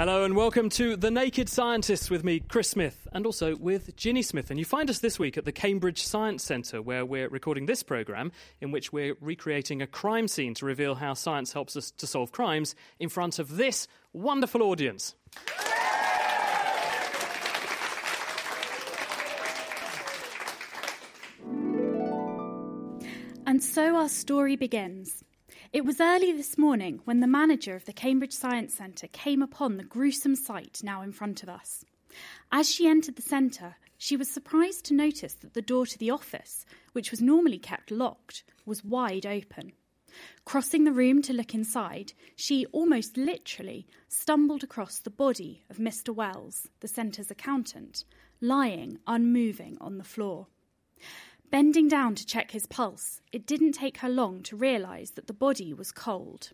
Hello and welcome to The Naked Scientists with me, Chris Smith, and also with Ginny Smith. And you find us this week at the Cambridge Science Centre, where we're recording this programme, in which we're recreating a crime scene to reveal how science helps us to solve crimes in front of this wonderful audience. And so our story begins. It was early this morning when the manager of the Cambridge Science Centre came upon the gruesome sight now in front of us. As she entered the centre, she was surprised to notice that the door to the office, which was normally kept locked, was wide open. Crossing the room to look inside, she almost literally stumbled across the body of Mr. Wells, the centre's accountant, lying unmoving on the floor. Bending down to check his pulse, it didn't take her long to realise that the body was cold.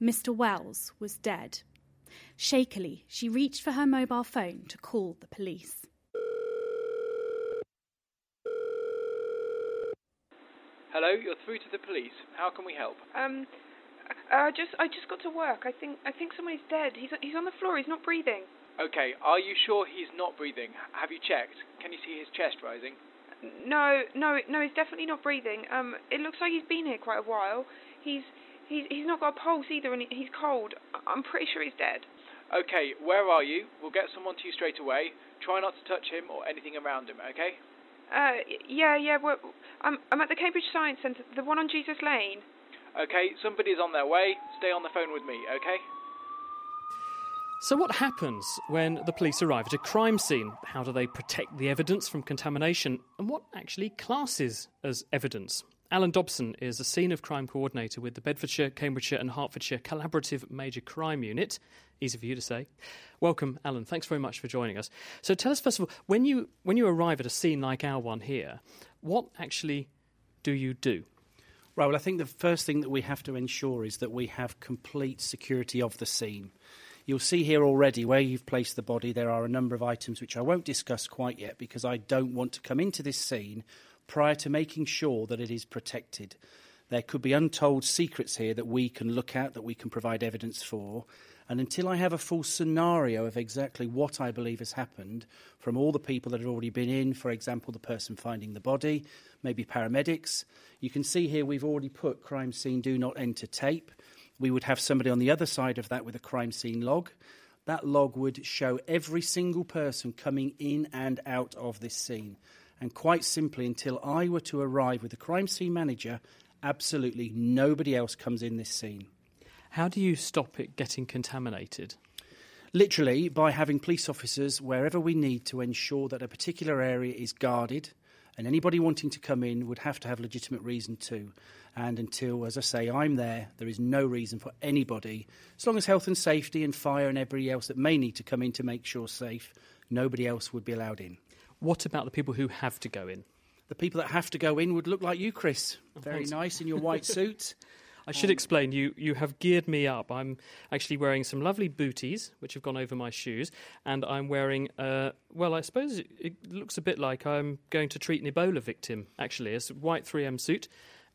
Mr. Wells was dead. Shakily, she reached for her mobile phone to call the police. Hello, you're through to the police. How can we help? Um, uh, just I just got to work. I think I think somebody's dead. He's he's on the floor. He's not breathing. Okay, are you sure he's not breathing? Have you checked? Can you see his chest rising? No, no, no. He's definitely not breathing. Um, it looks like he's been here quite a while. He's he's he's not got a pulse either, and he's cold. I'm pretty sure he's dead. Okay, where are you? We'll get someone to you straight away. Try not to touch him or anything around him, okay? Uh, yeah, yeah. Well, I'm I'm at the Cambridge Science Centre, the one on Jesus Lane. Okay, somebody's on their way. Stay on the phone with me, okay? So, what happens when the police arrive at a crime scene? How do they protect the evidence from contamination? And what actually classes as evidence? Alan Dobson is a scene of crime coordinator with the Bedfordshire, Cambridgeshire, and Hertfordshire Collaborative Major Crime Unit. Easy for you to say. Welcome, Alan. Thanks very much for joining us. So, tell us first of all, when you when you arrive at a scene like our one here, what actually do you do? Right, well, I think the first thing that we have to ensure is that we have complete security of the scene. You'll see here already where you've placed the body, there are a number of items which I won't discuss quite yet because I don't want to come into this scene prior to making sure that it is protected. There could be untold secrets here that we can look at, that we can provide evidence for. And until I have a full scenario of exactly what I believe has happened from all the people that have already been in, for example, the person finding the body, maybe paramedics, you can see here we've already put crime scene do not enter tape. We would have somebody on the other side of that with a crime scene log. That log would show every single person coming in and out of this scene. And quite simply, until I were to arrive with the crime scene manager, absolutely nobody else comes in this scene. How do you stop it getting contaminated? Literally, by having police officers wherever we need to ensure that a particular area is guarded, and anybody wanting to come in would have to have legitimate reason to. And until, as I say, I'm there, there is no reason for anybody, as long as health and safety and fire and everybody else that may need to come in to make sure safe, nobody else would be allowed in. What about the people who have to go in? The people that have to go in would look like you, Chris. Very nice in your white suit. I should explain, you, you have geared me up. I'm actually wearing some lovely booties, which have gone over my shoes, and I'm wearing, uh, well, I suppose it, it looks a bit like I'm going to treat an Ebola victim, actually. It's a white 3M suit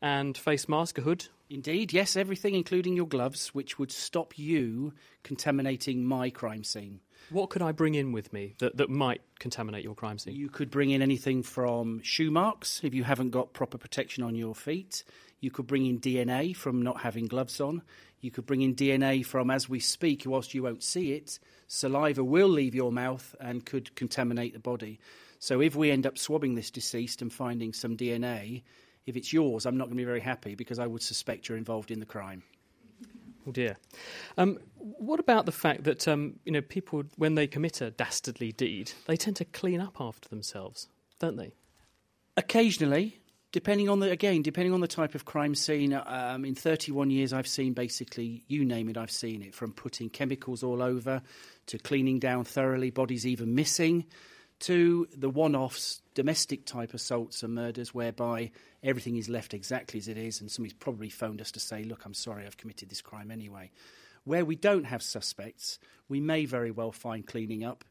and face mask, a hood. Indeed, yes, everything, including your gloves, which would stop you contaminating my crime scene. What could I bring in with me that, that might contaminate your crime scene? You could bring in anything from shoe marks if you haven't got proper protection on your feet. You could bring in DNA from not having gloves on. You could bring in DNA from, as we speak, whilst you won't see it, saliva will leave your mouth and could contaminate the body. So if we end up swabbing this deceased and finding some DNA, if it's yours, I'm not going to be very happy because I would suspect you're involved in the crime. Oh dear. Um, what about the fact that um, you know people, when they commit a dastardly deed, they tend to clean up after themselves, don't they? Occasionally, depending on the again, depending on the type of crime scene. Um, in 31 years, I've seen basically you name it, I've seen it from putting chemicals all over to cleaning down thoroughly, bodies even missing, to the one-offs, domestic type assaults and murders whereby everything is left exactly as it is, and somebody's probably phoned us to say, "Look, I'm sorry, I've committed this crime anyway." Where we don't have suspects, we may very well find cleaning up,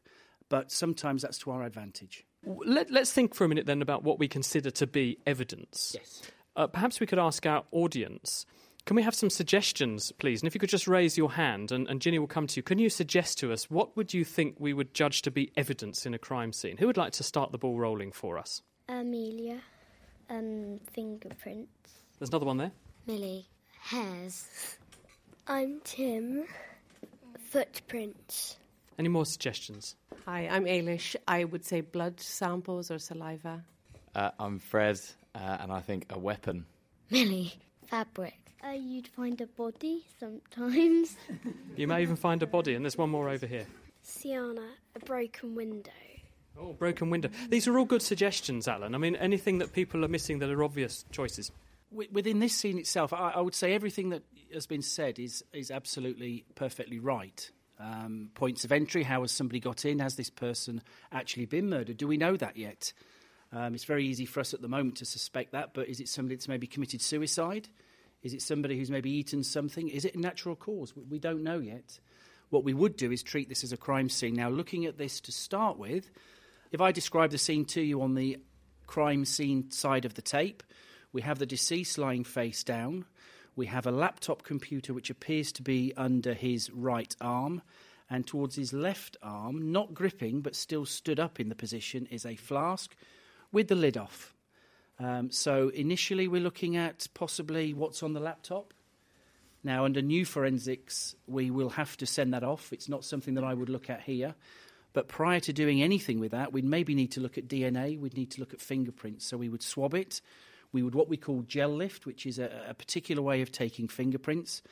but sometimes that's to our advantage. Let, us think for a minute then about what we consider to be evidence. Yes. Uh, perhaps we could ask our audience Can we have some suggestions, please? And if you could just raise your hand, and, and Ginny will come to you. Can you suggest to us what would you think we would judge to be evidence in a crime scene? Who would like to start the ball rolling for us? Amelia. Um, fingerprints. There's another one there. Millie. Hairs. I'm Tim. Footprints. Any more suggestions? Hi, I'm Ailish. I would say blood samples or saliva. Uh, I'm Fred, uh, and I think a weapon. Millie. Fabric. Uh, you'd find a body sometimes. You may even find a body, and there's one more over here. Sienna, a broken window. Oh, broken window. These are all good suggestions, Alan. I mean, anything that people are missing that are obvious choices. Within this scene itself, I, I would say everything that has been said is is absolutely perfectly right. Um, points of entry: How has somebody got in? Has this person actually been murdered? Do we know that yet? Um, it's very easy for us at the moment to suspect that, but is it somebody that's maybe committed suicide? Is it somebody who's maybe eaten something? Is it a natural cause? We, we don't know yet. What we would do is treat this as a crime scene. Now, looking at this to start with, if I describe the scene to you on the crime scene side of the tape, we have the deceased lying face down. We have a laptop computer which appears to be under his right arm. And towards his left arm, not gripping but still stood up in the position, is a flask with the lid off. Um, so initially, we're looking at possibly what's on the laptop. Now, under new forensics, we will have to send that off. It's not something that I would look at here. But prior to doing anything with that, we'd maybe need to look at DNA, we'd need to look at fingerprints. So we would swab it. We would what we call gel lift, which is a, a particular way of taking fingerprints.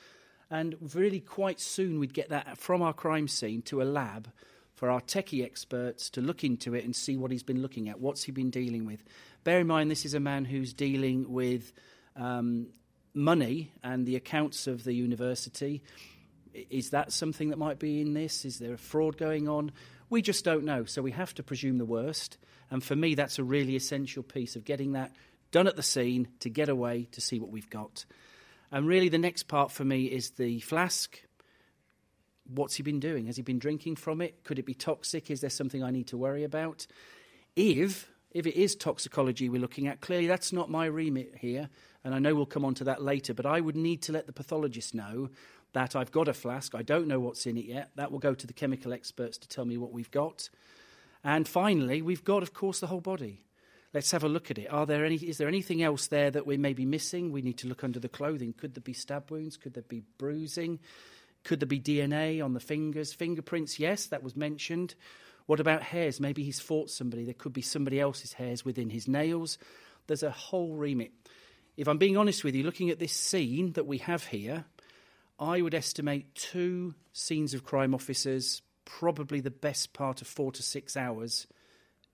And really, quite soon, we'd get that from our crime scene to a lab for our techie experts to look into it and see what he's been looking at, what's he been dealing with. Bear in mind, this is a man who's dealing with um, money and the accounts of the university. Is that something that might be in this? Is there a fraud going on? We just don't know. So we have to presume the worst. And for me, that's a really essential piece of getting that done at the scene to get away to see what we've got. And really, the next part for me is the flask. What's he been doing? Has he been drinking from it? Could it be toxic? Is there something I need to worry about? If if it is toxicology we're looking at, clearly that's not my remit here, and I know we'll come on to that later. But I would need to let the pathologist know that I've got a flask. I don't know what's in it yet. That will go to the chemical experts to tell me what we've got. And finally, we've got, of course, the whole body. Let's have a look at it. Are there any? Is there anything else there that we may be missing? We need to look under the clothing. Could there be stab wounds? Could there be bruising? Could there be DNA on the fingers? Fingerprints? Yes, that was mentioned. What about hairs? Maybe he's fought somebody. There could be somebody else's hairs within his nails. There's a whole remit. If I'm being honest with you, looking at this scene that we have here, I would estimate two scenes of crime officers, probably the best part of four to six hours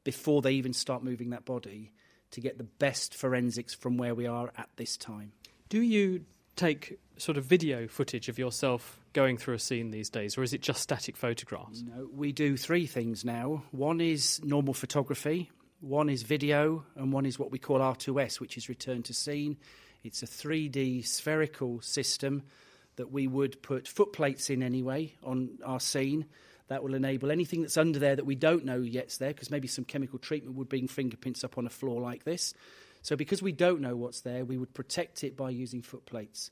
before they even start moving that body to get the best forensics from where we are at this time. Do you take sort of video footage of yourself going through a scene these days, or is it just static photographs? No, we do three things now. One is normal photography, one is video, and one is what we call R2S, which is return to scene. It's a 3D spherical system that we would put footplates in anyway on our scene. That will enable anything that's under there that we don't know yet's there, because maybe some chemical treatment would bring fingerprints up on a floor like this. So, because we don't know what's there, we would protect it by using footplates.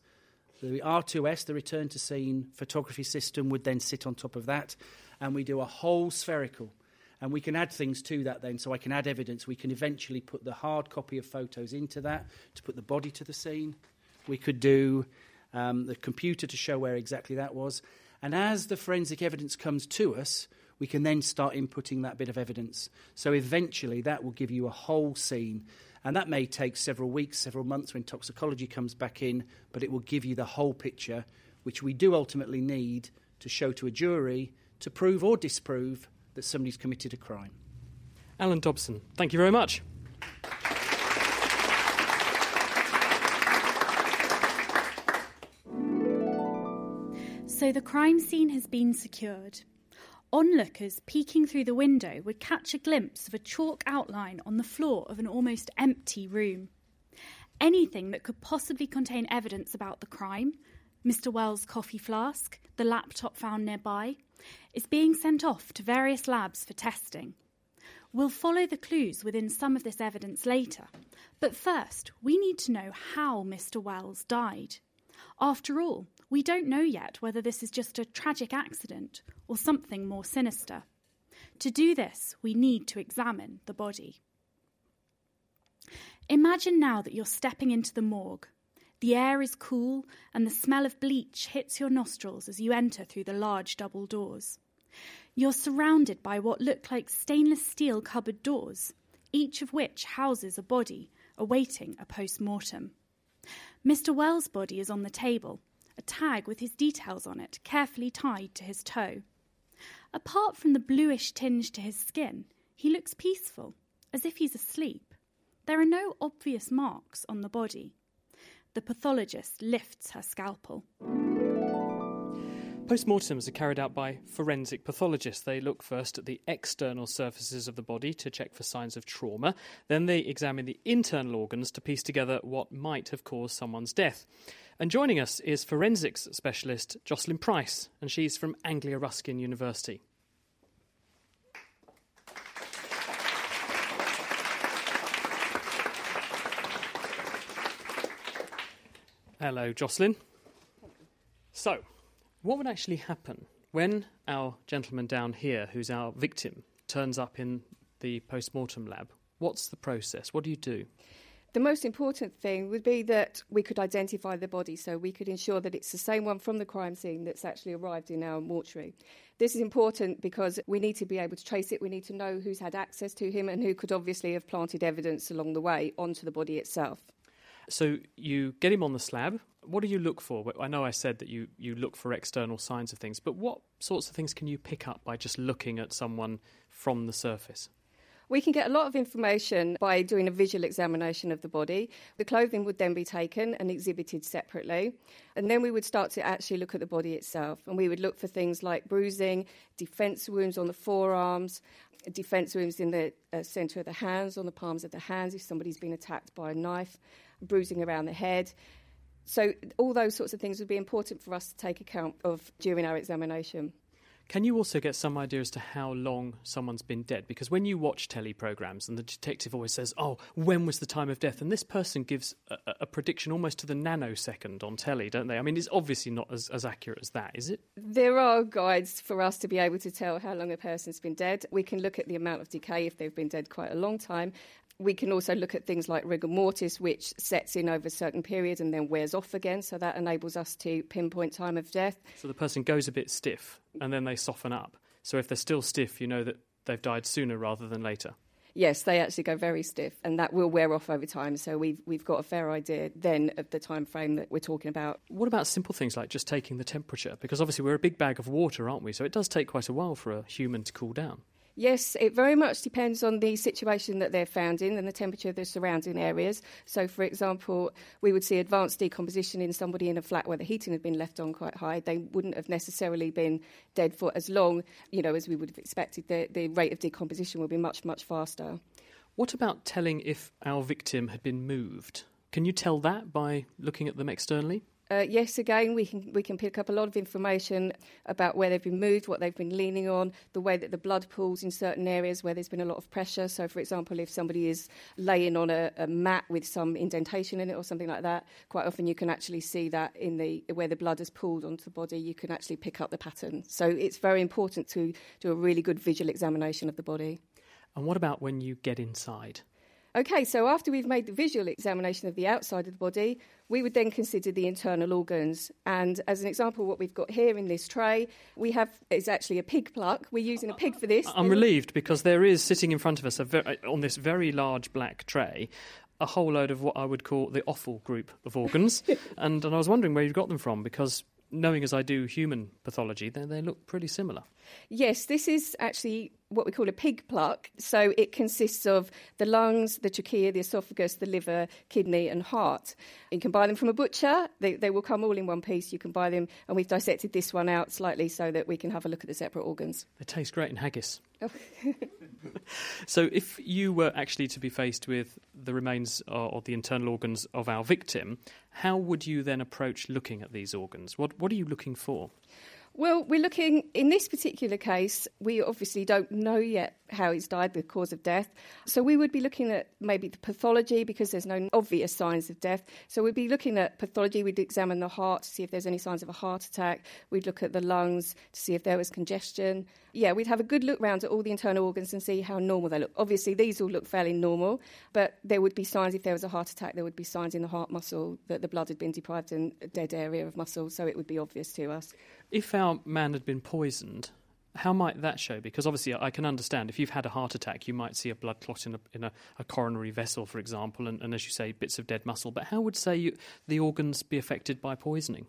The R2S, the return to scene photography system, would then sit on top of that, and we do a whole spherical. And we can add things to that then, so I can add evidence. We can eventually put the hard copy of photos into that to put the body to the scene. We could do um, the computer to show where exactly that was. And as the forensic evidence comes to us, we can then start inputting that bit of evidence. So eventually that will give you a whole scene. And that may take several weeks, several months when toxicology comes back in, but it will give you the whole picture, which we do ultimately need to show to a jury to prove or disprove that somebody's committed a crime. Alan Dobson, thank you very much. So the crime scene has been secured. Onlookers peeking through the window would catch a glimpse of a chalk outline on the floor of an almost empty room. Anything that could possibly contain evidence about the crime, Mr. Wells' coffee flask, the laptop found nearby, is being sent off to various labs for testing. We'll follow the clues within some of this evidence later, but first we need to know how Mr. Wells died. After all, we don't know yet whether this is just a tragic accident or something more sinister. To do this, we need to examine the body. Imagine now that you're stepping into the morgue. The air is cool, and the smell of bleach hits your nostrils as you enter through the large double doors. You're surrounded by what look like stainless steel cupboard doors, each of which houses a body awaiting a post mortem. Mr. Wells' body is on the table, a tag with his details on it carefully tied to his toe. Apart from the bluish tinge to his skin, he looks peaceful, as if he's asleep. There are no obvious marks on the body. The pathologist lifts her scalpel. Postmortems are carried out by forensic pathologists. They look first at the external surfaces of the body to check for signs of trauma. Then they examine the internal organs to piece together what might have caused someone's death. And joining us is forensics specialist Jocelyn Price, and she's from Anglia Ruskin University. Hello, Jocelyn. So, what would actually happen when our gentleman down here, who's our victim, turns up in the post mortem lab? What's the process? What do you do? The most important thing would be that we could identify the body so we could ensure that it's the same one from the crime scene that's actually arrived in our mortuary. This is important because we need to be able to trace it, we need to know who's had access to him and who could obviously have planted evidence along the way onto the body itself. So you get him on the slab. What do you look for? I know I said that you, you look for external signs of things, but what sorts of things can you pick up by just looking at someone from the surface? We can get a lot of information by doing a visual examination of the body. The clothing would then be taken and exhibited separately. And then we would start to actually look at the body itself. And we would look for things like bruising, defense wounds on the forearms, defense wounds in the uh, center of the hands, on the palms of the hands if somebody's been attacked by a knife, bruising around the head. So, all those sorts of things would be important for us to take account of during our examination. Can you also get some idea as to how long someone's been dead? Because when you watch telly programs and the detective always says, Oh, when was the time of death? And this person gives a, a prediction almost to the nanosecond on telly, don't they? I mean, it's obviously not as, as accurate as that, is it? There are guides for us to be able to tell how long a person's been dead. We can look at the amount of decay if they've been dead quite a long time, we can also look at things like rigor mortis, which sets in over a certain period and then wears off again. So that enables us to pinpoint time of death. So the person goes a bit stiff and then they soften up. So if they're still stiff, you know that they've died sooner rather than later. Yes, they actually go very stiff, and that will wear off over time. So we've we've got a fair idea then of the time frame that we're talking about. What about simple things like just taking the temperature? Because obviously we're a big bag of water, aren't we? So it does take quite a while for a human to cool down. Yes, it very much depends on the situation that they're found in and the temperature of the surrounding areas. So, for example, we would see advanced decomposition in somebody in a flat where the heating had been left on quite high. They wouldn't have necessarily been dead for as long, you know, as we would have expected. The, the rate of decomposition would be much, much faster. What about telling if our victim had been moved? Can you tell that by looking at them externally? Uh, yes, again, we can we can pick up a lot of information about where they've been moved, what they've been leaning on, the way that the blood pools in certain areas where there's been a lot of pressure. So, for example, if somebody is laying on a, a mat with some indentation in it or something like that, quite often you can actually see that in the where the blood has pooled onto the body. You can actually pick up the pattern. So, it's very important to do a really good visual examination of the body. And what about when you get inside? Okay, so after we've made the visual examination of the outside of the body, we would then consider the internal organs. And as an example, what we've got here in this tray, we have is actually a pig pluck. We're using a pig for this. I'm relieved because there is sitting in front of us ver- uh, on this very large black tray a whole load of what I would call the offal group of organs. and, and I was wondering where you got them from because knowing as I do human pathology, they, they look pretty similar. Yes, this is actually what we call a pig pluck. So it consists of the lungs, the trachea, the esophagus, the liver, kidney, and heart. You can buy them from a butcher. They, they will come all in one piece. You can buy them, and we've dissected this one out slightly so that we can have a look at the separate organs. They taste great in haggis. Oh. so, if you were actually to be faced with the remains uh, or the internal organs of our victim, how would you then approach looking at these organs? What, what are you looking for? Well, we're looking in this particular case, we obviously don't know yet how he's died, the cause of death. So we would be looking at maybe the pathology because there's no obvious signs of death. So we'd be looking at pathology. We'd examine the heart to see if there's any signs of a heart attack. We'd look at the lungs to see if there was congestion. Yeah, we'd have a good look round at all the internal organs and see how normal they look. Obviously, these all look fairly normal, but there would be signs if there was a heart attack, there would be signs in the heart muscle that the blood had been deprived in a dead area of muscle, so it would be obvious to us. If our man had been poisoned, how might that show? Because obviously, I can understand if you've had a heart attack, you might see a blood clot in a, in a, a coronary vessel, for example, and, and, as you say, bits of dead muscle. But how would say you, the organs be affected by poisoning?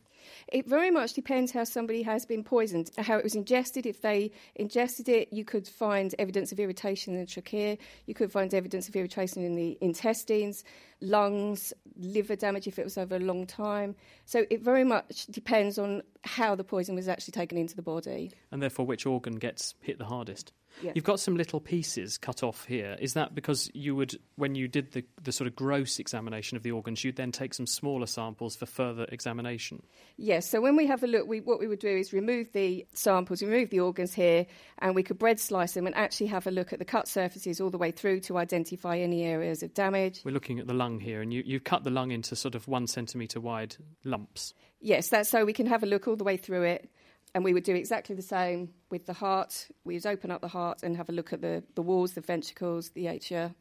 It very much depends how somebody has been poisoned, how it was ingested. If they ingested it, you could find evidence of irritation in the trachea, you could find evidence of irritation in the intestines, lungs, liver damage if it was over a long time. So it very much depends on how the poison was actually taken into the body. And therefore, which organ gets hit the hardest. Yeah. You've got some little pieces cut off here. Is that because you would, when you did the, the sort of gross examination of the organs, you'd then take some smaller samples for further examination? Yes. So when we have a look, we, what we would do is remove the samples, remove the organs here, and we could bread slice them and actually have a look at the cut surfaces all the way through to identify any areas of damage. We're looking at the lung here, and you, you've cut the lung into sort of one centimetre wide lumps. Yes, that's so we can have a look all the way through it. And we would do exactly the same with the heart. We would open up the heart and have a look at the, the walls, the ventricles, the atria,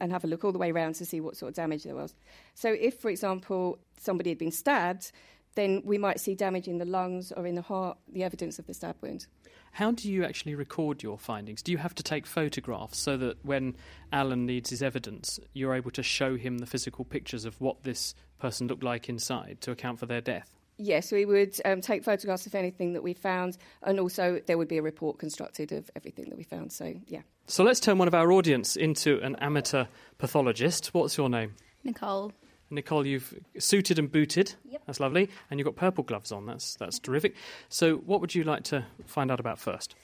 and have a look all the way around to see what sort of damage there was. So, if, for example, somebody had been stabbed, then we might see damage in the lungs or in the heart, the evidence of the stab wound. How do you actually record your findings? Do you have to take photographs so that when Alan needs his evidence, you're able to show him the physical pictures of what this person looked like inside to account for their death? Yes, we would um, take photographs of anything that we found, and also there would be a report constructed of everything that we found. So, yeah. So let's turn one of our audience into an amateur pathologist. What's your name? Nicole. Nicole, you've suited and booted. Yep. That's lovely, and you've got purple gloves on. That's that's terrific. So, what would you like to find out about first?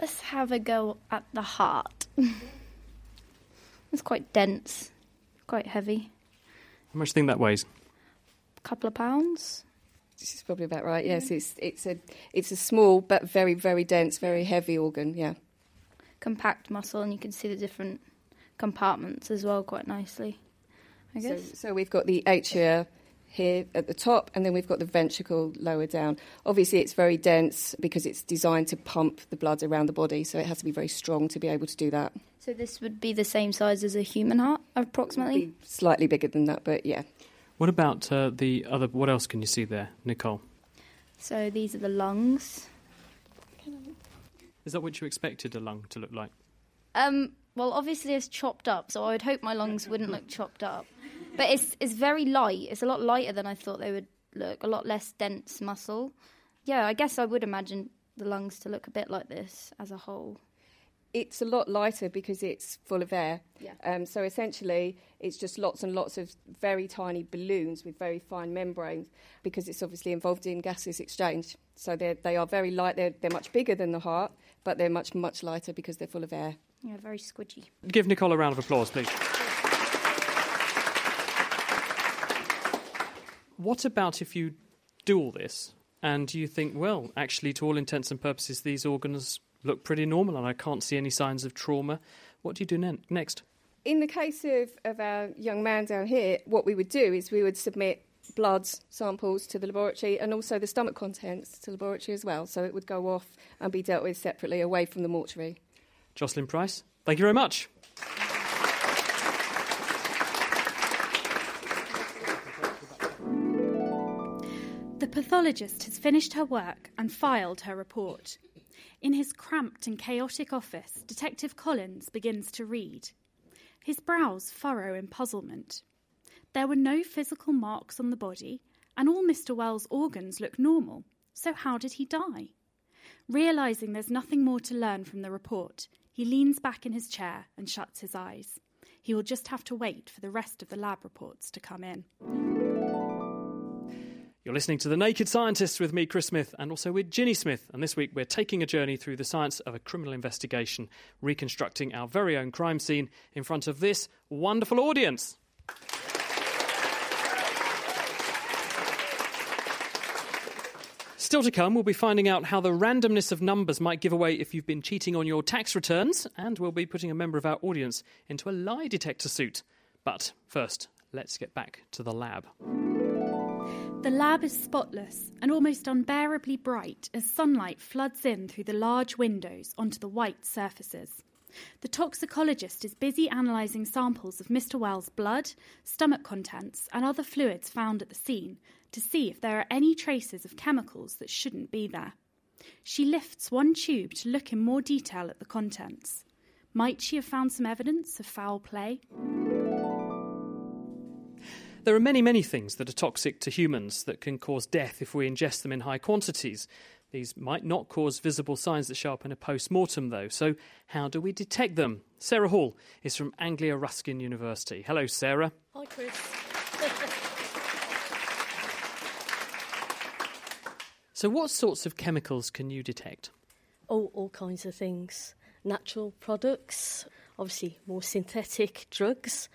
Let's have a go at the heart. it's quite dense, quite heavy. How much do you think that weighs? A couple of pounds. This is probably about right. Yes, it's it's a it's a small but very very dense, very heavy organ. Yeah. Compact muscle, and you can see the different compartments as well quite nicely. I So, guess. so we've got the atria here at the top, and then we've got the ventricle lower down. Obviously, it's very dense because it's designed to pump the blood around the body, so it has to be very strong to be able to do that. So this would be the same size as a human heart, approximately. Slightly bigger than that, but yeah. What about uh, the other? What else can you see there, Nicole? So these are the lungs. Is that what you expected a lung to look like? Um, well, obviously it's chopped up, so I would hope my lungs wouldn't look chopped up. But it's it's very light. It's a lot lighter than I thought they would look. A lot less dense muscle. Yeah, I guess I would imagine the lungs to look a bit like this as a whole. It's a lot lighter because it's full of air. Yeah. Um, so essentially, it's just lots and lots of very tiny balloons with very fine membranes because it's obviously involved in gases exchange. So they're, they are very light. They're, they're much bigger than the heart, but they're much, much lighter because they're full of air. Yeah, very squidgy. Give Nicole a round of applause, please. What about if you do all this and you think, well, actually, to all intents and purposes, these organs look pretty normal and I can't see any signs of trauma? What do you do ne- next? In the case of, of our young man down here, what we would do is we would submit blood samples to the laboratory and also the stomach contents to the laboratory as well. So it would go off and be dealt with separately away from the mortuary. Jocelyn Price, thank you very much. The pathologist has finished her work and filed her report. In his cramped and chaotic office, Detective Collins begins to read. His brows furrow in puzzlement. There were no physical marks on the body, and all Mr. Wells' organs look normal. So, how did he die? Realizing there's nothing more to learn from the report, he leans back in his chair and shuts his eyes. He will just have to wait for the rest of the lab reports to come in. You're listening to The Naked Scientists with me, Chris Smith, and also with Ginny Smith. And this week we're taking a journey through the science of a criminal investigation, reconstructing our very own crime scene in front of this wonderful audience. Still to come, we'll be finding out how the randomness of numbers might give away if you've been cheating on your tax returns, and we'll be putting a member of our audience into a lie detector suit. But first, let's get back to the lab. The lab is spotless and almost unbearably bright as sunlight floods in through the large windows onto the white surfaces. The toxicologist is busy analysing samples of Mr. Wells' blood, stomach contents, and other fluids found at the scene to see if there are any traces of chemicals that shouldn't be there. She lifts one tube to look in more detail at the contents. Might she have found some evidence of foul play? There are many, many things that are toxic to humans that can cause death if we ingest them in high quantities. These might not cause visible signs that show up in a post mortem, though. So, how do we detect them? Sarah Hall is from Anglia Ruskin University. Hello, Sarah. Hi, Chris. So, what sorts of chemicals can you detect? oh, all kinds of things. Natural products, obviously more synthetic drugs,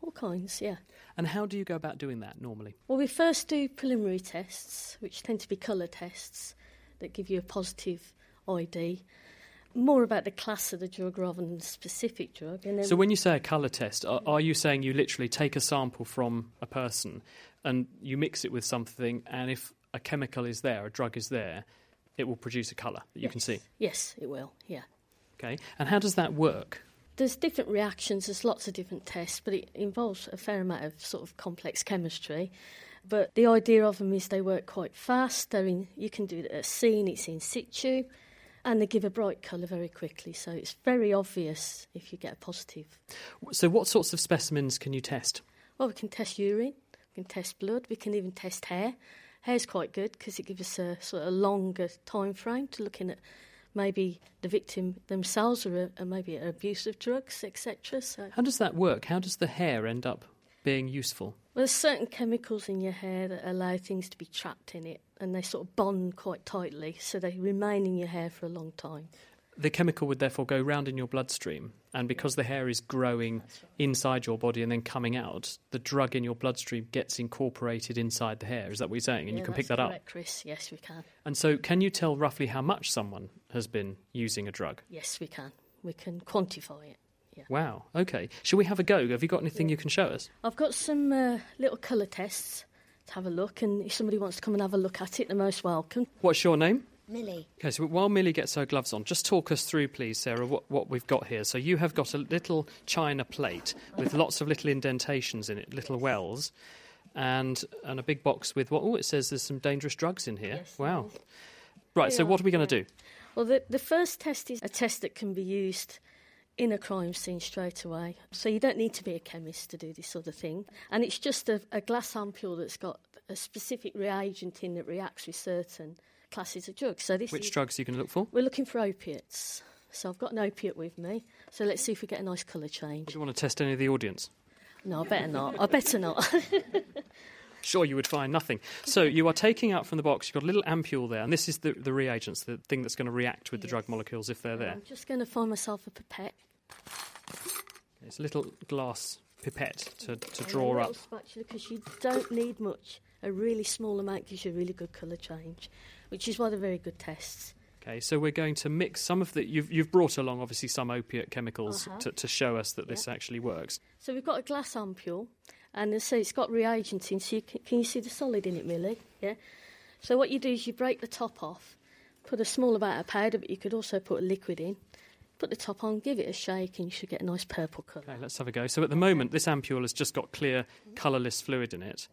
all kinds, yeah. And how do you go about doing that normally? Well, we first do preliminary tests, which tend to be colour tests that give you a positive ID. More about the class of the drug rather than the specific drug. And then So, when you say a colour test, are, are you saying you literally take a sample from a person and you mix it with something, and if a chemical is there, a drug is there, it will produce a colour that you can see? Yes, it will, yeah. Okay. And how does that work? There's different reactions, there's lots of different tests, but it involves a fair amount of sort of complex chemistry. But the idea of them is they work quite fast. They're in, you can do it at a scene, it's in situ, and they give a bright colour very quickly. So it's very obvious if you get a positive. So, what sorts of specimens can you test? Well, we can test urine, we can test blood, we can even test hair. Hair's quite good because it gives us a sort of longer time frame to looking at maybe the victim themselves or, a, or maybe abuse of drugs, etc. So How does that work? How does the hair end up being useful? Well, there's certain chemicals in your hair that allow things to be trapped in it, and they sort of bond quite tightly, so they remain in your hair for a long time. The chemical would therefore go round in your bloodstream, and because the hair is growing inside your body and then coming out, the drug in your bloodstream gets incorporated inside the hair. Is that what you're saying? And Yeah, you can pick that up. Chris. Yes, we can. And so, can you tell roughly how much someone has been using a drug? Yes, we can. We can quantify it. Yeah. Wow. Okay. Shall we have a go? Have you got anything you can show us? I've got some uh, little colour tests to have a look, and if somebody wants to come and have a look at it, they're most welcome. What's your name? Millie. Okay, so while Millie gets her gloves on, just talk us through, please, Sarah, what, what we've got here. So you have got a little china plate with lots of little indentations in it, little wells, and and a big box with what? Oh, it says there's some dangerous drugs in here. wow. Right. So what are, are we going to do? Well, the, the first test is a test that can be used in a crime scene straight away. So you don't need to be a chemist to do this sort of thing. And it's just a, a glass ampule that's got a specific reagent in that reacts with certain classes of drugs. So this Which is, drugs are you going to look for? We're looking for opiates. So I've got an opiate with me. So let's see if we get a nice colour change. Do you want to test any of the audience? No, I better not. I better not. Sure, you would find nothing. So you are taking out from the box. You've got a little ampule there, and this is the, the reagents, the thing that's going to react with the drug molecules if they're there. I'm just going to find myself a pipette. It's a little glass pipette to, to draw little up. spatula because you don't need much. A really small amount gives you a really good colour change, which is why they're very good tests. Okay, so we're going to mix some of the. You've, you've brought along obviously some opiate chemicals Uh-huh. to, to show us that this actually works. So we've got a glass ampule, and as say it's got reagents in. So you can, can you see the solid in it, really? Yeah. So what you do is you break the top off, put a small amount of powder, but you could also put a liquid in. Put the top on, give it a shake, and you should get a nice purple colour. Okay, let's have a go. So at the moment, this ampule has just got clear, colourless fluid in it.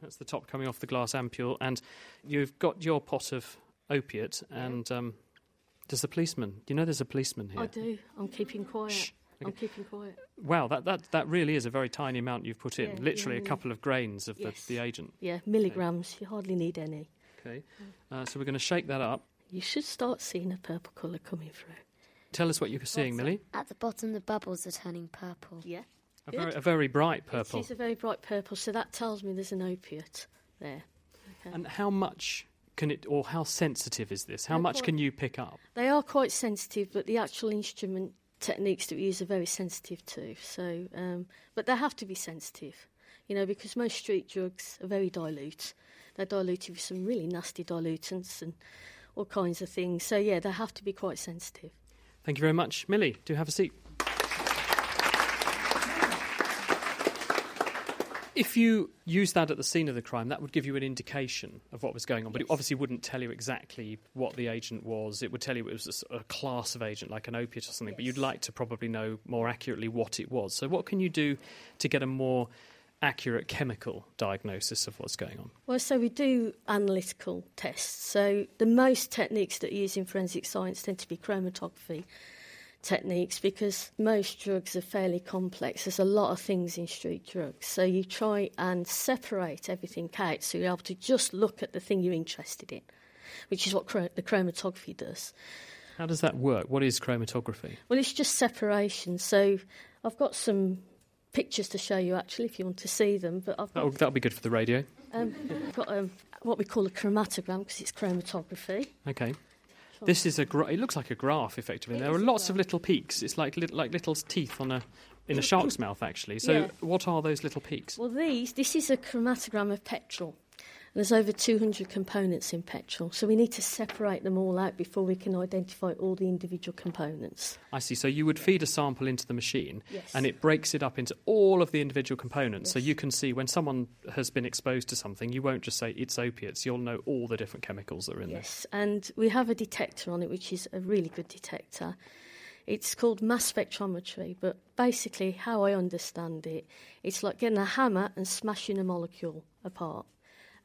That's the top coming off the glass ampule, and you've got your pot of opiate. And um, does the policeman? Do you know there's a policeman here? I do. I'm keeping quiet. Shh. I'm keeping quiet. Wow, that, that, that really is a very tiny amount you've put in. Yeah, Literally yeah, a yeah. couple of grains of Yes. the, the agent. Yeah, milligrams. You hardly need any. Okay, uh, so we're going to shake that up. You should start seeing a purple colour coming through. Tell us what you're seeing, Millie. At the bottom, the bubbles are turning purple. Yeah. A very, a very bright purple. It is a very bright purple, so that tells me there's an opiate there. Okay. And how much can it, or how sensitive is this? How They're much quite- can you pick up? They are quite sensitive, but the actual instrument techniques that we use are very sensitive too. So, um, but they have to be sensitive, you know, because most street drugs are very dilute. They're diluted with some really nasty dilutants and all kinds of things. So, yeah, they have to be quite sensitive. Thank you very much. Millie, do have a seat. If you use that at the scene of the crime, that would give you an indication of what was going on, but it obviously wouldn't tell you exactly what the agent was. It would tell you it was a class of agent, like an opiate or something, but you'd like to probably know more accurately what it was. So, what can you do to get a more accurate chemical diagnosis of what's going on? Well, so we do analytical tests. So the most techniques that are used in forensic science tend to be chromatography techniques because most drugs are fairly complex. There's a lot of things in street drugs. So you try and separate everything out so you're able to just look at the thing you're interested in, which is what the chromatography does. How does that work? What is chromatography? Well, it's just separation. So I've got some pictures to show you actually if you want to see them. But I've got, That'll, that'll be good for the radio. um, I've got um, what we call a chromatogram because it's chromatography. Okay. This is a. Gra- it looks like a graph, effectively. It there are lots of little peaks. It's like lit- like little teeth on a in a shark's mouth, actually. So, Yeah. what are those little peaks? Well, these, this is a chromatogram of petrol. There's over 200 components in petrol, so we need to separate them all out before we can identify all the individual components. I see. So you would feed a sample into the machine, Yes. and it breaks it up into all of the individual components. So you can see when someone has been exposed to something, you won't just say it's opiates. You'll know all the different chemicals that are in there. Yes, and we have a detector on it, which is a really good detector. It's called mass spectrometry, but basically, how I understand it, it's like getting a hammer and smashing a molecule apart.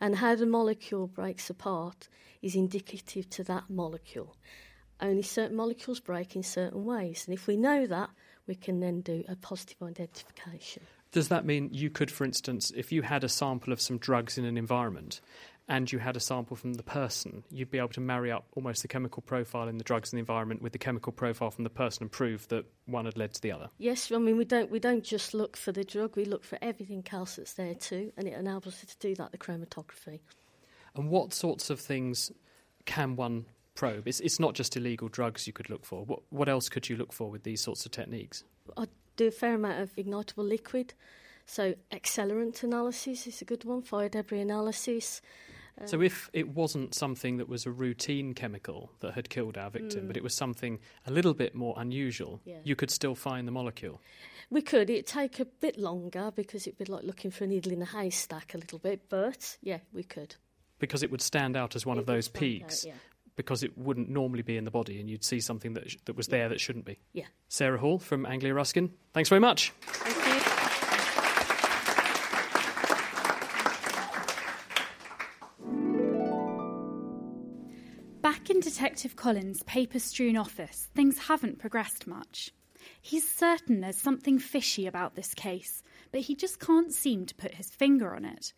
And how the molecule breaks apart is indicative to that molecule. Only certain molecules break in certain ways, and if we know that, we can then do a positive identification. Does that mean you could, for instance, if you had a sample of some drugs in an environment, and you had a sample from the person, you'd be able to marry up almost the chemical profile in the drugs in the environment with the chemical profile from the person and prove that one had led to the other. Yes, I mean we don't we don't just look for the drug; we look for everything else that's there too, and it enables us to do that. The chromatography. And what sorts of things can one probe? It's, it's not just illegal drugs you could look for. What, what else could you look for with these sorts of techniques? I do a fair amount of ignitable liquid, so accelerant analysis is a good one. Fire debris analysis. Um, So, if it wasn't something that was a routine chemical that had killed our victim, Mm. but it was something a little bit more unusual, Yeah. you could still find the molecule. we could. It'd take a bit longer because it'd be like looking for a needle in a haystack a little bit, but yeah, we could. Because it would stand out as one It of those peaks. out, yeah. Because it wouldn't normally be in the body, and you'd see something that, sh- that was there that shouldn't be. Yeah. Sarah Hall from Anglia Ruskin, thanks very much. Back in Detective Collins' paper strewn office, things haven't progressed much. He's certain there's something fishy about this case, but he just can't seem to put his finger on it.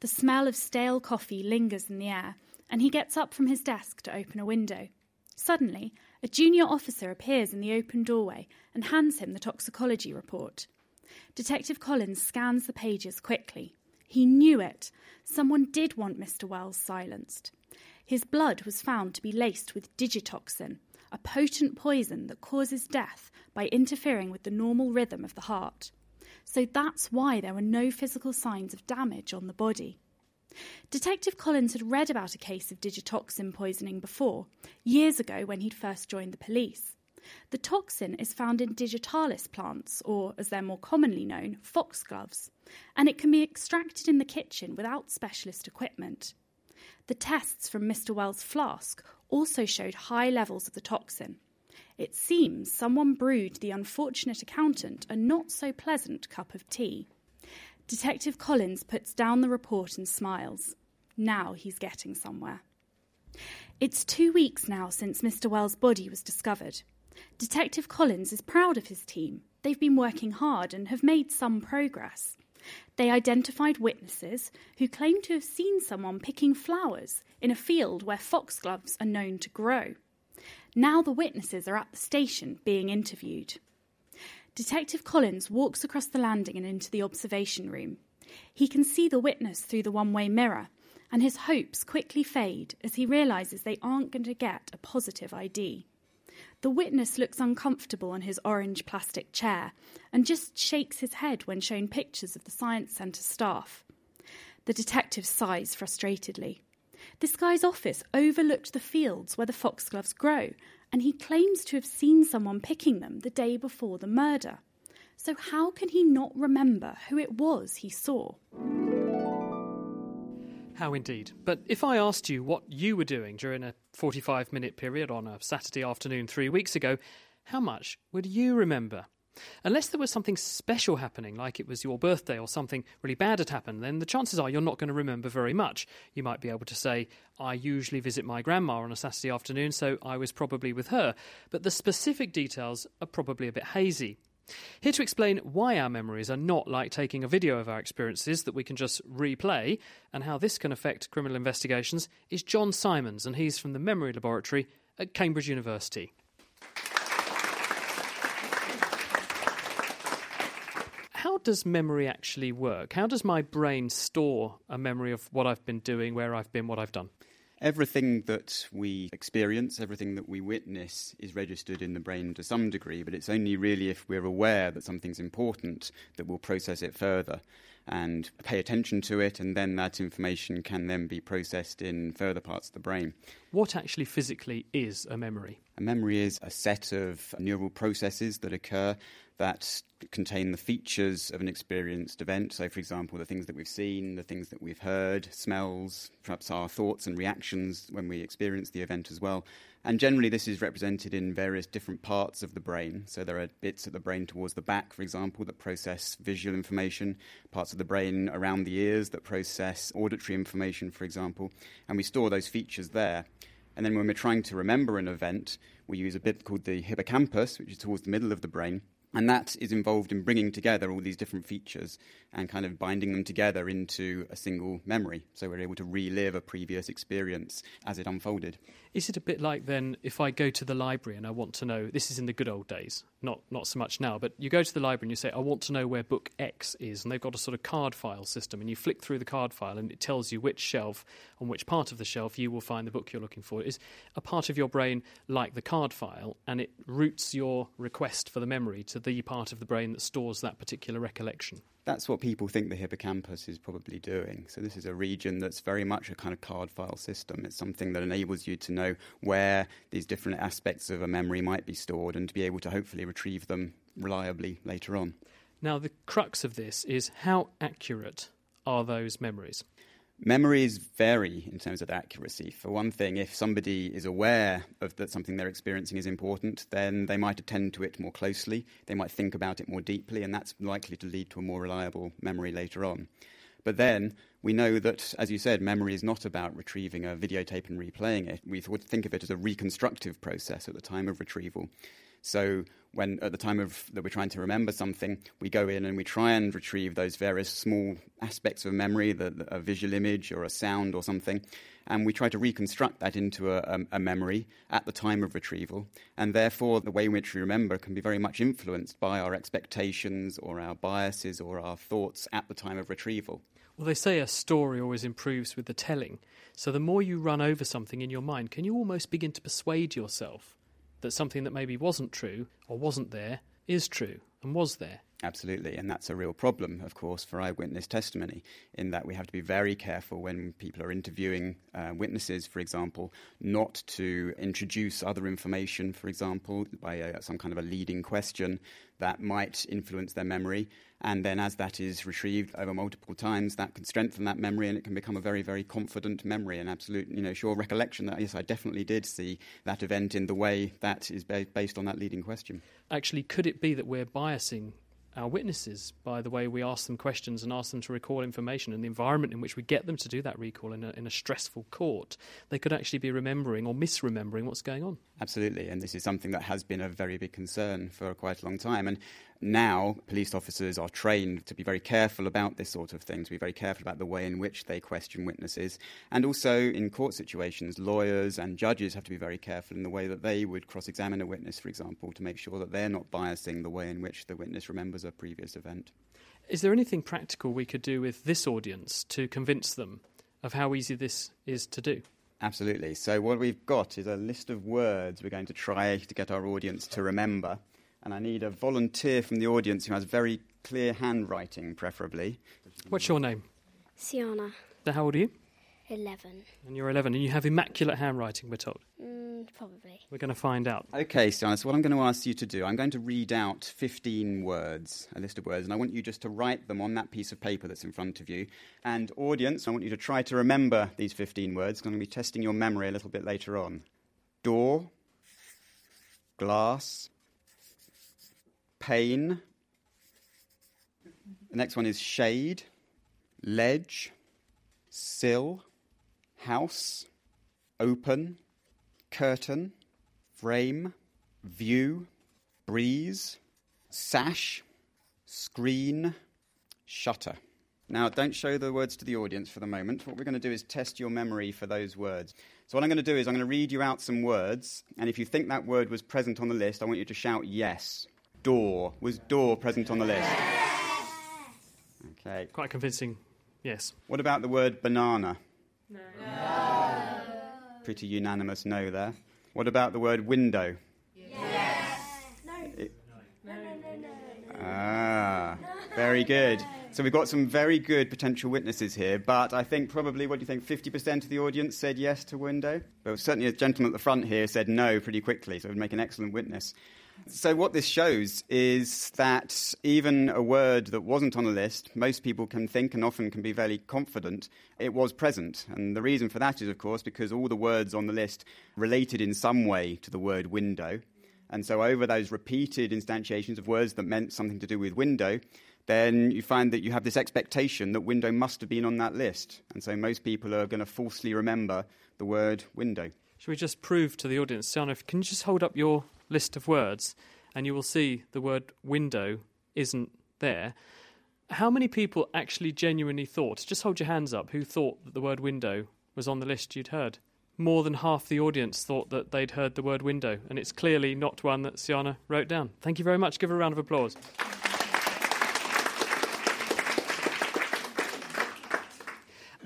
The smell of stale coffee lingers in the air, and he gets up from his desk to open a window. Suddenly, a junior officer appears in the open doorway and hands him the toxicology report. Detective Collins scans the pages quickly. He knew it. Someone did want Mr. Wells silenced. His blood was found to be laced with digitoxin, a potent poison that causes death by interfering with the normal rhythm of the heart. So that's why there were no physical signs of damage on the body. Detective Collins had read about a case of digitoxin poisoning before, years ago when he'd first joined the police. The toxin is found in digitalis plants, or as they're more commonly known, foxgloves, and it can be extracted in the kitchen without specialist equipment. The tests from Mr. Wells' flask also showed high levels of the toxin. It seems someone brewed the unfortunate accountant a not so pleasant cup of tea. Detective Collins puts down the report and smiles. Now he's getting somewhere. It's two weeks now since Mr. Wells' body was discovered. Detective Collins is proud of his team. They've been working hard and have made some progress. They identified witnesses who claim to have seen someone picking flowers in a field where foxgloves are known to grow. Now the witnesses are at the station being interviewed. Detective Collins walks across the landing and into the observation room. He can see the witness through the one way mirror, and his hopes quickly fade as he realises they aren't going to get a positive ID. The witness looks uncomfortable on his orange plastic chair and just shakes his head when shown pictures of the Science Centre staff. The detective sighs frustratedly. This guy's office overlooked the fields where the foxgloves grow, and he claims to have seen someone picking them the day before the murder. So, how can he not remember who it was he saw? How indeed. But if I asked you what you were doing during a 45 minute period on a Saturday afternoon three weeks ago, how much would you remember? Unless there was something special happening, like it was your birthday or something really bad had happened, then the chances are you're not going to remember very much. You might be able to say, I usually visit my grandma on a Saturday afternoon, so I was probably with her. But the specific details are probably a bit hazy. Here to explain why our memories are not like taking a video of our experiences that we can just replay and how this can affect criminal investigations is John Simons, and he's from the Memory Laboratory at Cambridge University. How does memory actually work? How does my brain store a memory of what I've been doing, where I've been, what I've done? Everything that we experience, everything that we witness, is registered in the brain to some degree, but it's only really if we're aware that something's important that we'll process it further and pay attention to it, and then that information can then be processed in further parts of the brain. What actually physically is a memory? A memory is a set of neural processes that occur that contain the features of an experienced event. So, for example, the things that we've seen, the things that we've heard, smells, perhaps our thoughts and reactions when we experience the event as well. And generally, this is represented in various different parts of the brain. So, there are bits of the brain towards the back, for example, that process visual information, parts of the brain around the ears that process auditory information, for example. And we store those features there. And then, when we're trying to remember an event, we use a bit called the hippocampus, which is towards the middle of the brain. And that is involved in bringing together all these different features and kind of binding them together into a single memory. So we're able to relive a previous experience as it unfolded. Is it a bit like then if I go to the library and I want to know, this is in the good old days, not, not so much now, but you go to the library and you say, I want to know where book X is, and they've got a sort of card file system, and you flick through the card file and it tells you which shelf, on which part of the shelf you will find the book you're looking for. Is a part of your brain like the card file, and it routes your request for the memory to the part of the brain that stores that particular recollection? That's what people think the hippocampus is probably doing. So, this is a region that's very much a kind of card file system. It's something that enables you to know where these different aspects of a memory might be stored and to be able to hopefully retrieve them reliably later on. Now, the crux of this is how accurate are those memories? Memories vary in terms of accuracy. For one thing, if somebody is aware of that something they're experiencing is important, then they might attend to it more closely. They might think about it more deeply, and that's likely to lead to a more reliable memory later on. But then we know that, as you said, memory is not about retrieving a videotape and replaying it. We would think of it as a reconstructive process at the time of retrieval. So when at the time of that we're trying to remember something, we go in and we try and retrieve those various small aspects of memory, the, the, a visual image or a sound or something, and we try to reconstruct that into a, a, a, memory at the time of retrieval. And therefore, the way in which we remember can be very much influenced by our expectations or our biases or our thoughts at the time of retrieval. Well, they say a story always improves with the telling. So the more you run over something in your mind, can you almost begin to persuade yourself that something that maybe wasn't true or wasn't there is true and was there. Absolutely, and that's a real problem, of course, for eyewitness testimony, in that we have to be very careful when people are interviewing uh, witnesses, for example, not to introduce other information, for example, by a, some kind of a leading question that might influence their memory. And then, as that is retrieved over multiple times, that can strengthen that memory and it can become a very, very confident memory and absolute, you know, sure recollection that, yes, I definitely did see that event in the way that is ba- based on that leading question. Actually, could it be that we're biasing our witnesses by the way we ask them questions and ask them to recall information and the environment in which we get them to do that recall in a, in a stressful court, they could actually be remembering or misremembering what's going on. Absolutely, and this is something that has been a very big concern for quite a long time. And now police officers are trained to be very careful about this sort of thing, to be very careful about the way in which they question witnesses. And also in court situations, lawyers and judges have to be very careful in the way that they would cross examine a witness, for example, to make sure that they're not biasing the way in which the witness remembers a previous event. Is there anything practical we could do with this audience to convince them of how easy this is to do? Absolutely. So, what we've got is a list of words we're going to try to get our audience to remember and I need a volunteer from the audience who has very clear handwriting, preferably. What's your name? Sienna, So how old are you? 11. And you're 11, and you have immaculate handwriting, we're told. Mm, probably. We're going to find out. Okay, Stiana, so what I'm going to ask you to do, I'm going to read out 15 words, a list of words, and I want you just to write them on that piece of paper that's in front of you. And, audience, I want you to try to remember these 15 words. I'm going to be testing your memory a little bit later on. Door, glass, pane. The next one is shade, ledge, sill, house, open, curtain, frame, view, breeze, sash, screen, shutter. Now, don't show the words to the audience for the moment. What we're going to do is test your memory for those words. So, what I'm going to do is I'm going to read you out some words, and if you think that word was present on the list, I want you to shout yes. Door. Was door present on the list? Okay. Quite convincing, yes. What about the word banana? No. Pretty unanimous no there. What about the word window? Yes. No. It- no, no, no, no. Ah, very good. So we've got some very good potential witnesses here, but I think probably, what do you think, 50% of the audience said yes to window? But certainly a gentleman at the front here said no pretty quickly, so it would make an excellent witness. So what this shows is that even a word that wasn't on the list, most people can think and often can be very confident it was present. And the reason for that is, of course, because all the words on the list related in some way to the word window. And so, over those repeated instantiations of words that meant something to do with window, then you find that you have this expectation that window must have been on that list. And so, most people are going to falsely remember the word window. Should we just prove to the audience, Siana, if- can you just hold up your list of words and you will see the word window isn't there? How many people actually genuinely thought, just hold your hands up, who thought that the word window was on the list you'd heard? More than half the audience thought that they'd heard the word window, and it's clearly not one that Siana wrote down. Thank you very much. Give her a round of applause.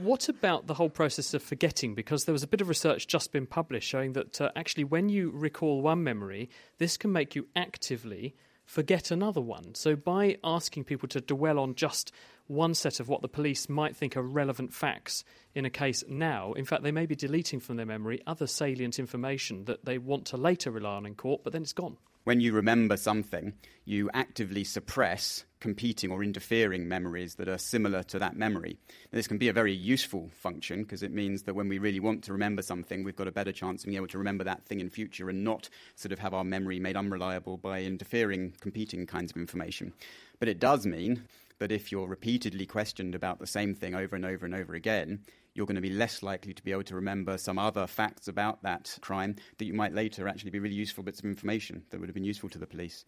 What about the whole process of forgetting? Because there was a bit of research just been published showing that uh, actually, when you recall one memory, this can make you actively forget another one. So, by asking people to dwell on just one set of what the police might think are relevant facts in a case now, in fact, they may be deleting from their memory other salient information that they want to later rely on in court, but then it's gone. When you remember something, you actively suppress competing or interfering memories that are similar to that memory. Now, this can be a very useful function because it means that when we really want to remember something, we've got a better chance of being able to remember that thing in future and not sort of have our memory made unreliable by interfering competing kinds of information. But it does mean that if you're repeatedly questioned about the same thing over and over and over again, you're going to be less likely to be able to remember some other facts about that crime that you might later actually be really useful bits of information that would have been useful to the police.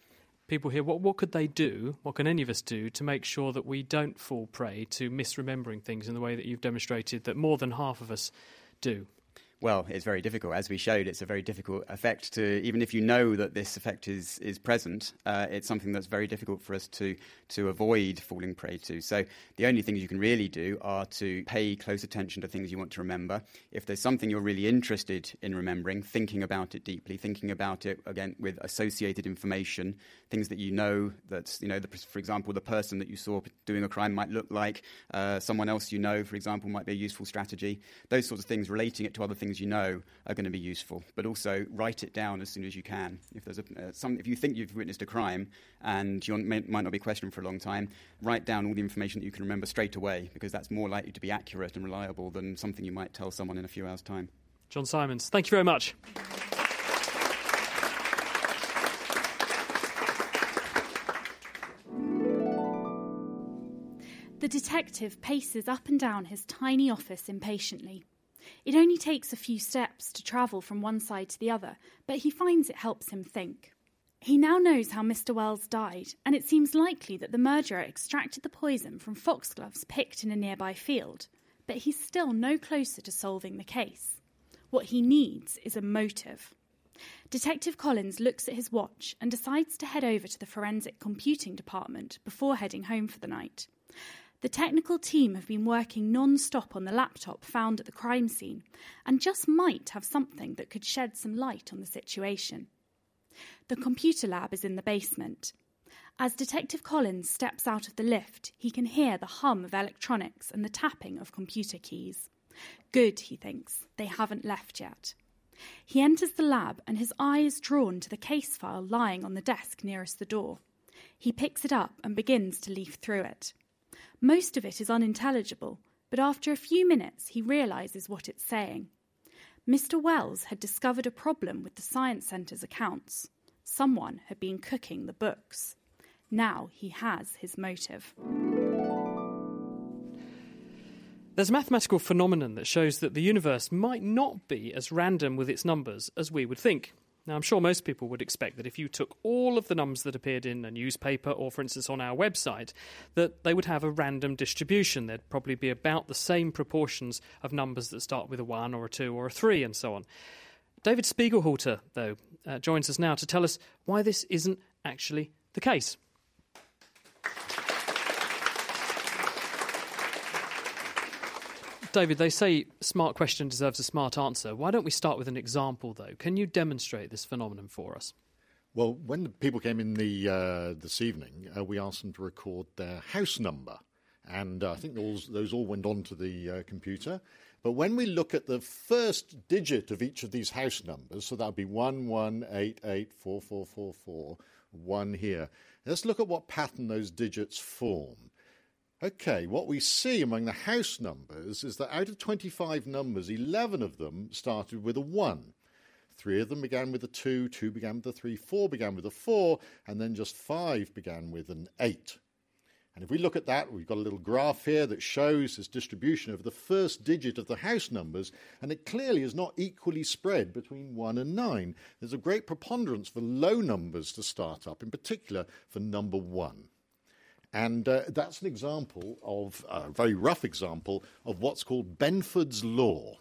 People here, what, what could they do? What can any of us do to make sure that we don't fall prey to misremembering things in the way that you've demonstrated that more than half of us do? Well, it's very difficult. As we showed, it's a very difficult effect to, even if you know that this effect is, is present, uh, it's something that's very difficult for us to, to avoid falling prey to. So the only things you can really do are to pay close attention to things you want to remember. If there's something you're really interested in remembering, thinking about it deeply, thinking about it, again, with associated information, things that you know that, you know, the, for example, the person that you saw doing a crime might look like, uh, someone else you know, for example, might be a useful strategy. Those sorts of things, relating it to other things you know, are going to be useful. But also write it down as soon as you can. If there's a, uh, some, if you think you've witnessed a crime and you might not be questioned for a long time, write down all the information that you can remember straight away because that's more likely to be accurate and reliable than something you might tell someone in a few hours' time. John Simons, thank you very much. The detective paces up and down his tiny office impatiently. It only takes a few steps to travel from one side to the other, but he finds it helps him think. He now knows how Mr. Wells died, and it seems likely that the murderer extracted the poison from foxgloves picked in a nearby field, but he's still no closer to solving the case. What he needs is a motive. Detective Collins looks at his watch and decides to head over to the forensic computing department before heading home for the night. The technical team have been working non stop on the laptop found at the crime scene and just might have something that could shed some light on the situation. The computer lab is in the basement. As Detective Collins steps out of the lift, he can hear the hum of electronics and the tapping of computer keys. Good, he thinks, they haven't left yet. He enters the lab and his eye is drawn to the case file lying on the desk nearest the door. He picks it up and begins to leaf through it. Most of it is unintelligible, but after a few minutes he realizes what it's saying. Mr. Wells had discovered a problem with the Science Centre's accounts. Someone had been cooking the books. Now he has his motive. There's a mathematical phenomenon that shows that the universe might not be as random with its numbers as we would think. Now, I'm sure most people would expect that if you took all of the numbers that appeared in a newspaper or, for instance, on our website, that they would have a random distribution. There'd probably be about the same proportions of numbers that start with a 1 or a 2 or a 3 and so on. David Spiegelhalter, though, uh, joins us now to tell us why this isn't actually the case. David, they say smart question deserves a smart answer. Why don't we start with an example, though? Can you demonstrate this phenomenon for us? Well, when the people came in the uh, this evening, uh, we asked them to record their house number, and uh, I think those, those all went onto the uh, computer. But when we look at the first digit of each of these house numbers, so that would be one one eight eight four four four four one here. Let's look at what pattern those digits form. Okay, what we see among the house numbers is that out of 25 numbers, 11 of them started with a 1. Three of them began with a 2, 2 began with a 3, 4 began with a 4, and then just 5 began with an 8. And if we look at that, we've got a little graph here that shows this distribution of the first digit of the house numbers, and it clearly is not equally spread between 1 and 9. There's a great preponderance for low numbers to start up, in particular for number 1. And uh, that's an example of a very rough example of what's called Benford's law.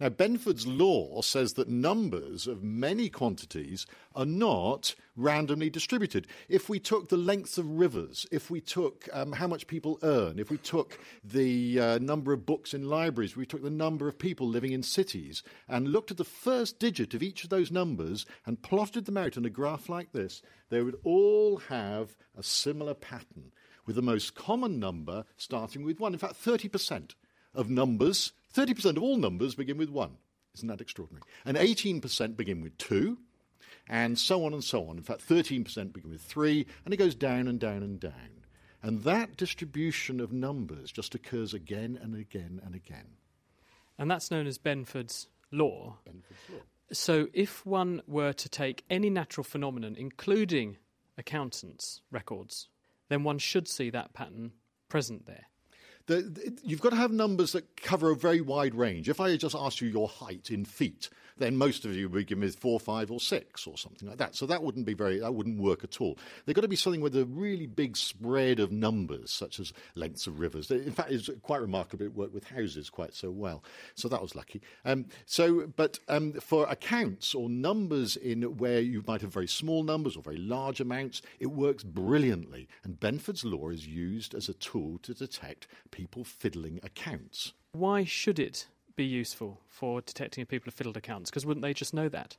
Now, Benford's law says that numbers of many quantities are not randomly distributed. If we took the length of rivers, if we took um, how much people earn, if we took the uh, number of books in libraries, we took the number of people living in cities, and looked at the first digit of each of those numbers and plotted them out in a graph like this, they would all have a similar pattern, with the most common number starting with 1. In fact, 30% of numbers 30% of all numbers begin with 1. Isn't that extraordinary? And 18% begin with 2, and so on and so on. In fact, 13% begin with 3, and it goes down and down and down. And that distribution of numbers just occurs again and again and again. And that's known as Benford's law. Benford's law. So, if one were to take any natural phenomenon, including accountants' records, then one should see that pattern present there. The, you've got to have numbers that cover a very wide range. If I just asked you your height in feet, then most of you would give me four, five, or six, or something like that. So that wouldn't be very, that wouldn't work at all. They've got to be something with a really big spread of numbers, such as lengths of rivers. In fact, it's quite remarkable. It worked with houses quite so well. So that was lucky. Um, so, but um, for accounts or numbers in where you might have very small numbers or very large amounts, it works brilliantly. And Benford's law is used as a tool to detect people fiddling accounts. Why should it be useful for detecting if people have fiddled accounts? Because wouldn't they just know that?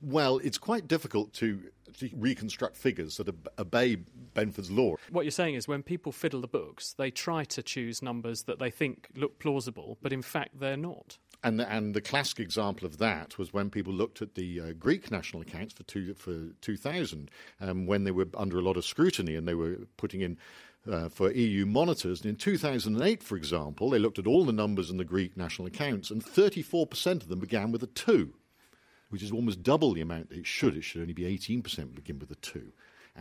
Well, it's quite difficult to, to, reconstruct figures that obey Benford's law. What you're saying is when people fiddle the books, they try to choose numbers that they think look plausible, but in fact they're not. And the, and the classic example of that was when people looked at the uh, Greek national accounts for, two, for 2000, um, when they were under a lot of scrutiny and they were putting in uh, for EU monitors. And in 2008, for example, they looked at all the numbers in the Greek national accounts, and 34% of them began with a 2, which is almost double the amount it should. It should only be 18% begin with a 2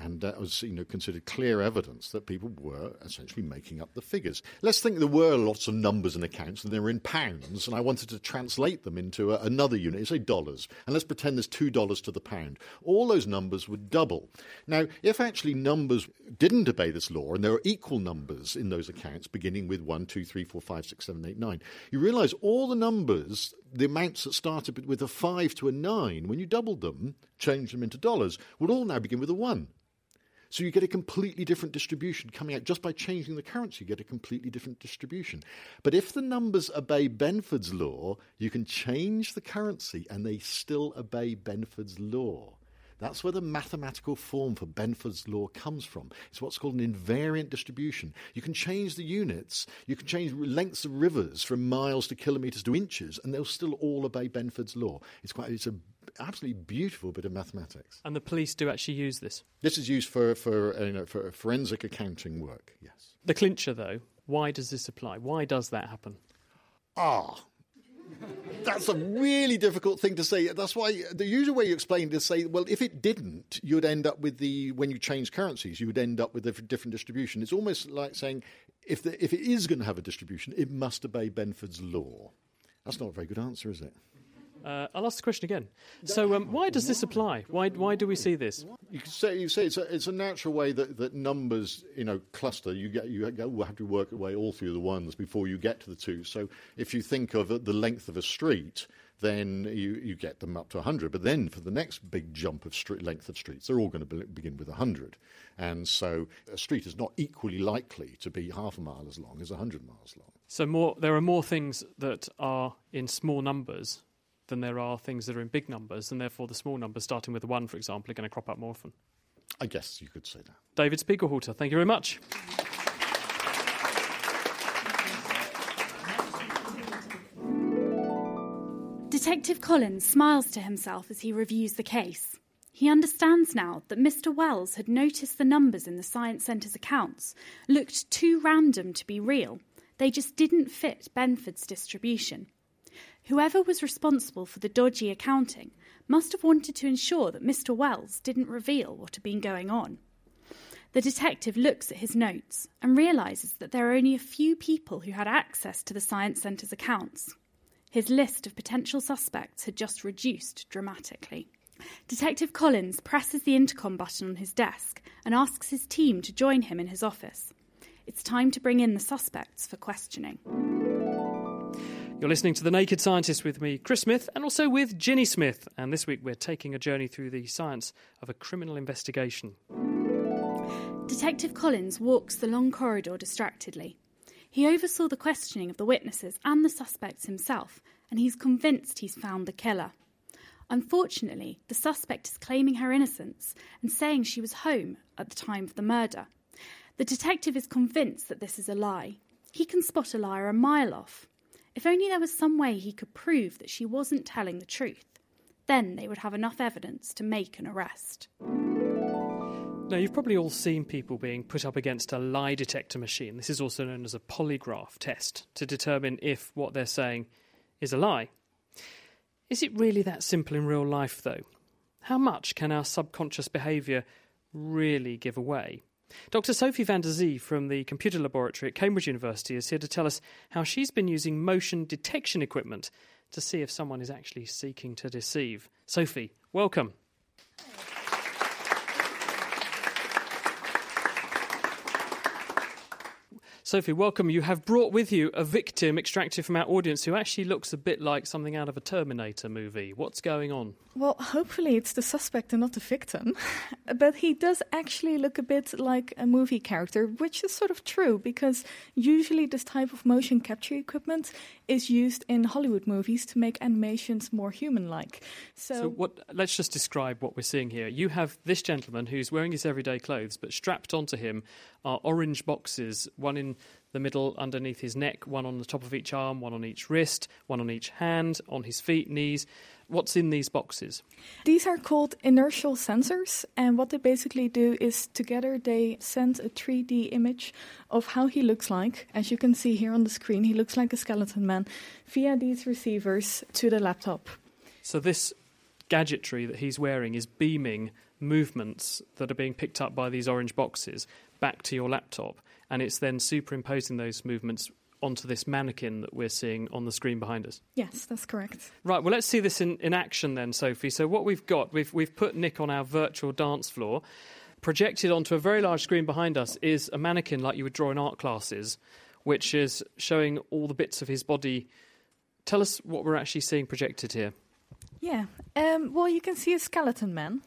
and that was you know considered clear evidence that people were essentially making up the figures. Let's think there were lots of numbers and accounts and they were in pounds, and I wanted to translate them into a, another unit, say dollars, and let's pretend there's two dollars to the pound. All those numbers would double. Now, if actually numbers didn't obey this law, and there are equal numbers in those accounts, beginning with one, two, three, four, five, six, seven, eight, nine, you realise all the numbers the amounts that started with a 5 to a 9, when you doubled them, changed them into dollars, would all now begin with a 1. So you get a completely different distribution coming out just by changing the currency. You get a completely different distribution. But if the numbers obey Benford's law, you can change the currency and they still obey Benford's law. That's where the mathematical form for Benford's law comes from. It's what's called an invariant distribution. You can change the units, you can change lengths of rivers from miles to kilometres to inches, and they'll still all obey Benford's law. It's quite it's a absolutely beautiful bit of mathematics. And the police do actually use this. This is used for for uh, you know, for forensic accounting work. Yes. The clincher, though, why does this apply? Why does that happen? Ah, that's a really difficult thing to say. That's why the usual way you explain it is say, well, if it didn't, you'd end up with the when you change currencies, you would end up with a different distribution. It's almost like saying if the, if it is going to have a distribution, it must obey Benford's law. That's not a very good answer, is it? Uh, I'll ask the question again. So, um, why does this apply? Why, why do we see this? You could say you say it's a, it's a natural way that, that numbers you know cluster. You get you have to work your way all through the ones before you get to the two. So if you think of the length of a street, then you, you get them up to 100. But then for the next big jump of street, length of streets, they're all going to be, begin with 100. And so a street is not equally likely to be half a mile as long as 100 miles long. So more, there are more things that are in small numbers than there are things that are in big numbers, and therefore the small numbers, starting with a one, for example, are going to crop up more often. I guess you could say that. David Spiegelhalter, thank you very much. Detective Collins smiles to himself as he reviews the case. He understands now that Mr. Wells had noticed the numbers in the Science Centre's accounts looked too random to be real. They just didn't fit Benford's distribution. Whoever was responsible for the dodgy accounting must have wanted to ensure that Mr. Wells didn't reveal what had been going on. The detective looks at his notes and realises that there are only a few people who had access to the Science Centre's accounts. His list of potential suspects had just reduced dramatically. Detective Collins presses the intercom button on his desk and asks his team to join him in his office. It's time to bring in the suspects for questioning. You're listening to The Naked Scientist with me, Chris Smith, and also with Ginny Smith. And this week we're taking a journey through the science of a criminal investigation. Detective Collins walks the long corridor distractedly. He oversaw the questioning of the witnesses and the suspects himself, and he's convinced he's found the killer. Unfortunately, the suspect is claiming her innocence and saying she was home at the time of the murder. The detective is convinced that this is a lie. He can spot a liar a mile off. If only there was some way he could prove that she wasn't telling the truth. Then they would have enough evidence to make an arrest. Now, you've probably all seen people being put up against a lie detector machine. This is also known as a polygraph test to determine if what they're saying is a lie. Is it really that simple in real life, though? How much can our subconscious behaviour really give away? Dr. Sophie van der Zee from the Computer Laboratory at Cambridge University is here to tell us how she's been using motion detection equipment to see if someone is actually seeking to deceive. Sophie, welcome. Sophie, welcome. You have brought with you a victim extracted from our audience who actually looks a bit like something out of a Terminator movie. What's going on? Well, hopefully it's the suspect and not the victim. but he does actually look a bit like a movie character, which is sort of true because usually this type of motion capture equipment is used in Hollywood movies to make animations more human like. So, so what let's just describe what we're seeing here. You have this gentleman who's wearing his everyday clothes, but strapped onto him are orange boxes, one in the middle underneath his neck, one on the top of each arm, one on each wrist, one on each hand, on his feet, knees. What's in these boxes? These are called inertial sensors, and what they basically do is together they send a 3D image of how he looks like. As you can see here on the screen, he looks like a skeleton man via these receivers to the laptop. So, this gadgetry that he's wearing is beaming movements that are being picked up by these orange boxes back to your laptop, and it's then superimposing those movements onto this mannequin that we're seeing on the screen behind us. Yes, that's correct. Right, well, let's see this in, in action then, Sophie. So, what we've got, we've, we've put Nick on our virtual dance floor. Projected onto a very large screen behind us is a mannequin like you would draw in art classes, which is showing all the bits of his body. Tell us what we're actually seeing projected here. Yeah, um, well, you can see a skeleton man.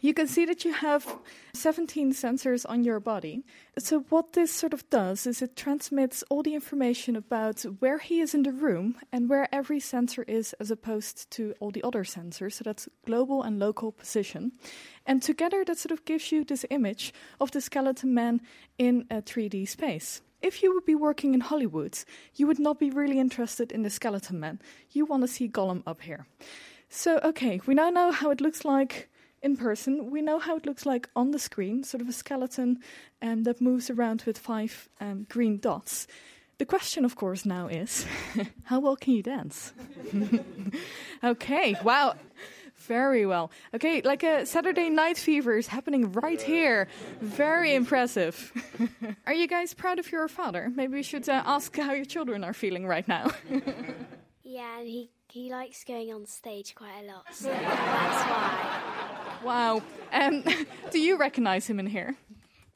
You can see that you have 17 sensors on your body. So, what this sort of does is it transmits all the information about where he is in the room and where every sensor is as opposed to all the other sensors. So, that's global and local position. And together, that sort of gives you this image of the skeleton man in a 3D space. If you would be working in Hollywood, you would not be really interested in the skeleton man. You want to see Gollum up here. So, okay, we now know how it looks like in person. We know how it looks like on the screen, sort of a skeleton um, that moves around with five um, green dots. The question, of course, now is how well can you dance? okay, wow. Very well. Okay, like a Saturday Night Fever is happening right here. Very impressive. are you guys proud of your father? Maybe we should uh, ask how your children are feeling right now. yeah, and he, he likes going on stage quite a lot, so that's why. Wow. Um, do you recognize him in here?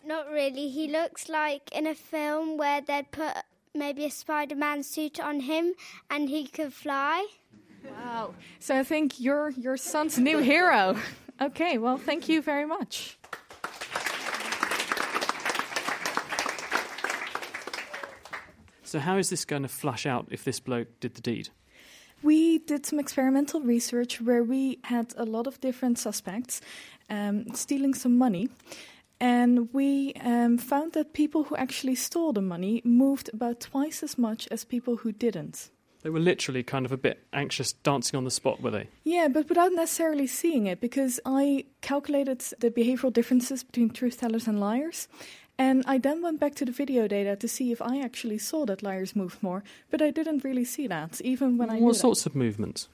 Not really. He looks like in a film where they'd put maybe a Spider Man suit on him and he could fly. Wow. So I think you're your son's new hero. Okay, well, thank you very much. So, how is this going to flush out if this bloke did the deed? We did some experimental research where we had a lot of different suspects um, stealing some money. And we um, found that people who actually stole the money moved about twice as much as people who didn't. They were literally kind of a bit anxious dancing on the spot, were they? Yeah, but without necessarily seeing it, because I calculated the behavioral differences between truth tellers and liars. And I then went back to the video data to see if I actually saw that liars moved more, but I didn't really see that, even when I What sorts of movements?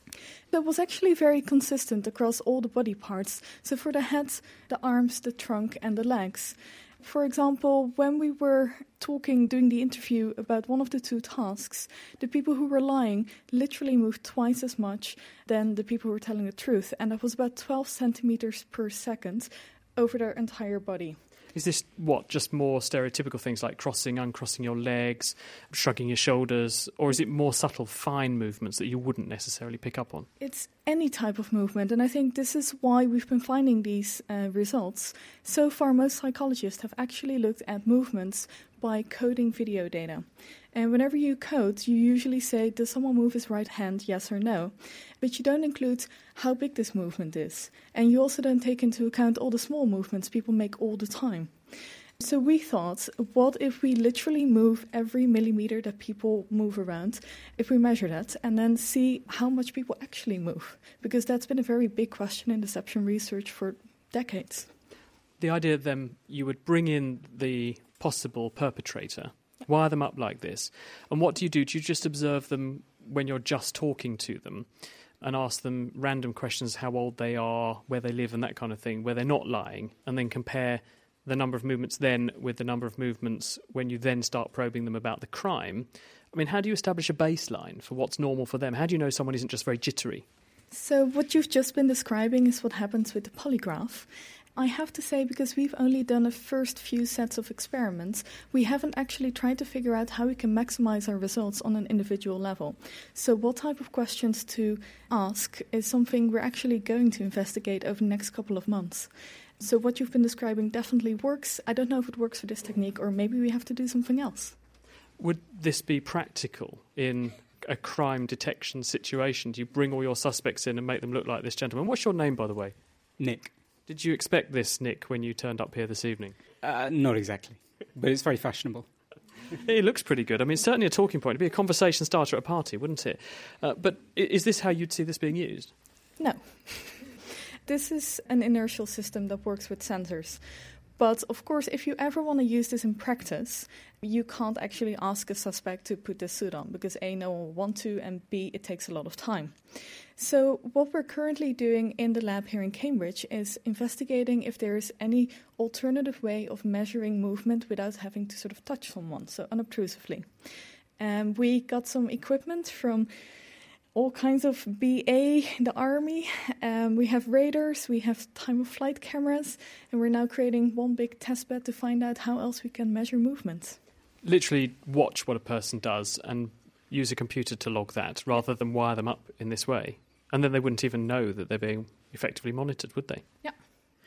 That was actually very consistent across all the body parts. So for the head, the arms, the trunk, and the legs. For example, when we were talking, doing the interview about one of the two tasks, the people who were lying literally moved twice as much than the people who were telling the truth, and that was about 12 centimeters per second over their entire body. Is this what just more stereotypical things like crossing, uncrossing your legs, shrugging your shoulders, or is it more subtle, fine movements that you wouldn't necessarily pick up on? It's any type of movement, and I think this is why we've been finding these uh, results. So far, most psychologists have actually looked at movements by coding video data. And whenever you code, you usually say, Does someone move his right hand, yes or no? But you don't include how big this movement is. And you also don't take into account all the small movements people make all the time. So we thought, what if we literally move every millimeter that people move around, if we measure that, and then see how much people actually move? Because that's been a very big question in deception research for decades. The idea then you would bring in the possible perpetrator wire them up like this. And what do you do? Do you just observe them when you're just talking to them and ask them random questions, how old they are, where they live, and that kind of thing, where they're not lying, and then compare the number of movements then with the number of movements when you then start probing them about the crime? I mean, how do you establish a baseline for what's normal for them? How do you know someone isn't just very jittery? So, what you've just been describing is what happens with the polygraph. I have to say, because we've only done a first few sets of experiments, we haven't actually tried to figure out how we can maximize our results on an individual level. So, what type of questions to ask is something we're actually going to investigate over the next couple of months. So, what you've been describing definitely works. I don't know if it works for this technique, or maybe we have to do something else. Would this be practical in a crime detection situation? Do you bring all your suspects in and make them look like this gentleman? What's your name, by the way? Nick. Did you expect this, Nick, when you turned up here this evening? Uh, not exactly, but it's very fashionable. it looks pretty good. I mean, certainly a talking point. It'd be a conversation starter at a party, wouldn't it? Uh, but is this how you'd see this being used? No. this is an inertial system that works with sensors. But of course, if you ever want to use this in practice, you can't actually ask a suspect to put this suit on because A, no one will want to, and B, it takes a lot of time. So, what we're currently doing in the lab here in Cambridge is investigating if there is any alternative way of measuring movement without having to sort of touch someone, so unobtrusively. And um, we got some equipment from all kinds of BA, the army. Um, we have radars, we have time of flight cameras, and we're now creating one big test bed to find out how else we can measure movement. Literally, watch what a person does and use a computer to log that rather than wire them up in this way. And then they wouldn't even know that they're being effectively monitored, would they? Yeah.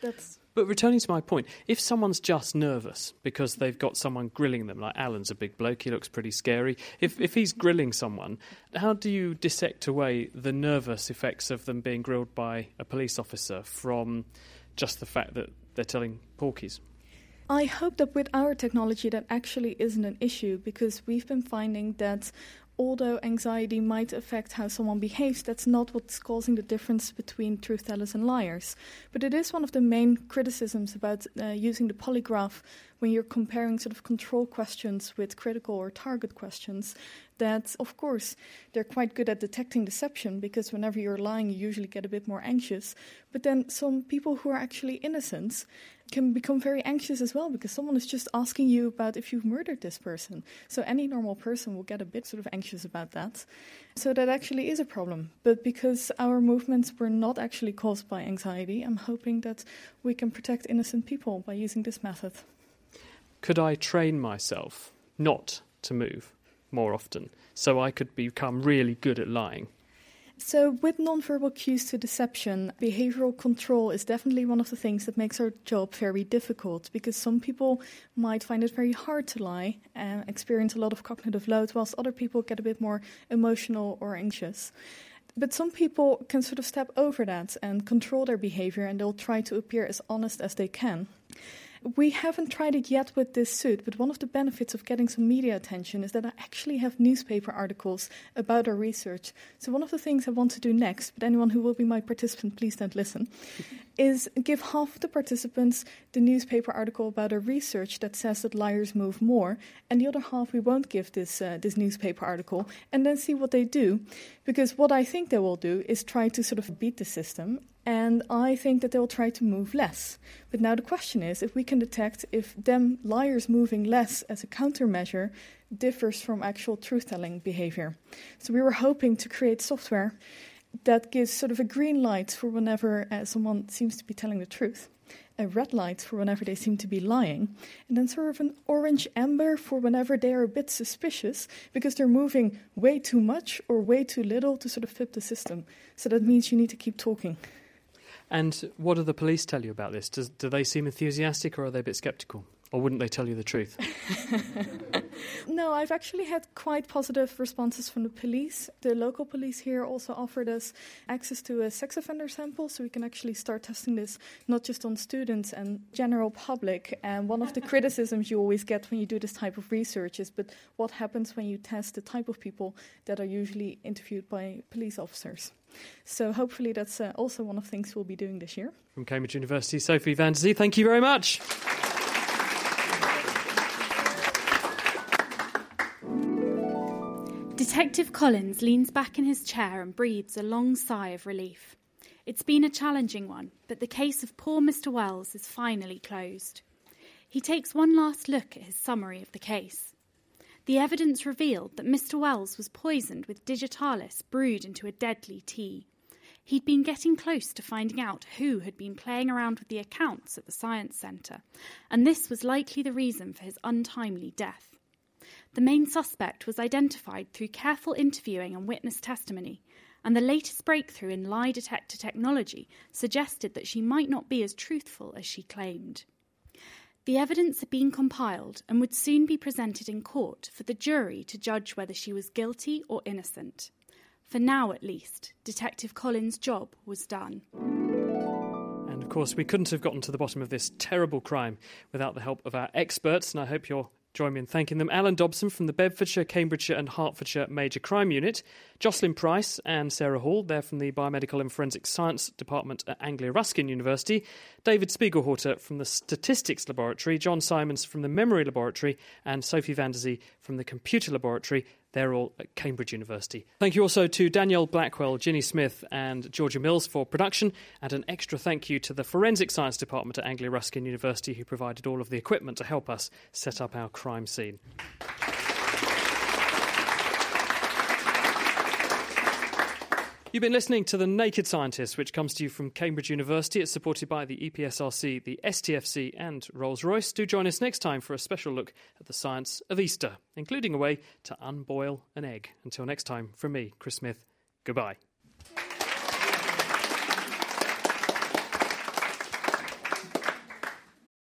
That's But returning to my point, if someone's just nervous because they've got someone grilling them, like Alan's a big bloke, he looks pretty scary. If if he's grilling someone, how do you dissect away the nervous effects of them being grilled by a police officer from just the fact that they're telling porkies? I hope that with our technology that actually isn't an issue because we've been finding that although anxiety might affect how someone behaves, that's not what's causing the difference between truth tellers and liars. But it is one of the main criticisms about uh, using the polygraph when you're comparing sort of control questions with critical or target questions. That, of course, they're quite good at detecting deception because whenever you're lying, you usually get a bit more anxious. But then some people who are actually innocent can become very anxious as well because someone is just asking you about if you've murdered this person. So any normal person will get a bit sort of anxious about that. So that actually is a problem. But because our movements were not actually caused by anxiety, I'm hoping that we can protect innocent people by using this method. Could I train myself not to move more often so I could become really good at lying? So, with nonverbal cues to deception, behavioral control is definitely one of the things that makes our job very difficult because some people might find it very hard to lie and experience a lot of cognitive load, whilst other people get a bit more emotional or anxious. But some people can sort of step over that and control their behavior and they'll try to appear as honest as they can. We haven't tried it yet with this suit, but one of the benefits of getting some media attention is that I actually have newspaper articles about our research. So, one of the things I want to do next, but anyone who will be my participant, please don't listen, is give half of the participants the newspaper article about our research that says that liars move more, and the other half we won't give this, uh, this newspaper article, and then see what they do. Because what I think they will do is try to sort of beat the system and I think that they'll try to move less. But now the question is if we can detect if them liars moving less as a countermeasure differs from actual truth telling behavior. So we were hoping to create software that gives sort of a green light for whenever uh, someone seems to be telling the truth. A red light for whenever they seem to be lying, and then sort of an orange amber for whenever they are a bit suspicious because they're moving way too much or way too little to sort of fit the system. So that means you need to keep talking. And what do the police tell you about this? Does, do they seem enthusiastic or are they a bit sceptical? Or wouldn't they tell you the truth? no, I've actually had quite positive responses from the police. The local police here also offered us access to a sex offender sample, so we can actually start testing this not just on students and general public. And one of the criticisms you always get when you do this type of research is, but what happens when you test the type of people that are usually interviewed by police officers? So hopefully that's uh, also one of the things we'll be doing this year. From Cambridge University, Sophie Van Zee, thank you very much. Detective Collins leans back in his chair and breathes a long sigh of relief. It's been a challenging one, but the case of poor Mr. Wells is finally closed. He takes one last look at his summary of the case. The evidence revealed that Mr. Wells was poisoned with digitalis brewed into a deadly tea. He'd been getting close to finding out who had been playing around with the accounts at the Science Centre, and this was likely the reason for his untimely death. The main suspect was identified through careful interviewing and witness testimony, and the latest breakthrough in lie detector technology suggested that she might not be as truthful as she claimed. The evidence had been compiled and would soon be presented in court for the jury to judge whether she was guilty or innocent. For now, at least, Detective Collins' job was done. And of course, we couldn't have gotten to the bottom of this terrible crime without the help of our experts, and I hope you're Join me in thanking them. Alan Dobson from the Bedfordshire, Cambridgeshire, and Hertfordshire Major Crime Unit, Jocelyn Price and Sarah Hall, they're from the Biomedical and Forensic Science Department at Anglia Ruskin University, David Spiegelhalter from the Statistics Laboratory, John Simons from the Memory Laboratory, and Sophie Van der Zee from the Computer Laboratory. They're all at Cambridge University. Thank you also to Danielle Blackwell, Ginny Smith, and Georgia Mills for production, and an extra thank you to the Forensic Science Department at Anglia Ruskin University, who provided all of the equipment to help us set up our crime scene. You've been listening to The Naked Scientist, which comes to you from Cambridge University. It's supported by the EPSRC, the STFC, and Rolls Royce. Do join us next time for a special look at the science of Easter, including a way to unboil an egg. Until next time, from me, Chris Smith, goodbye.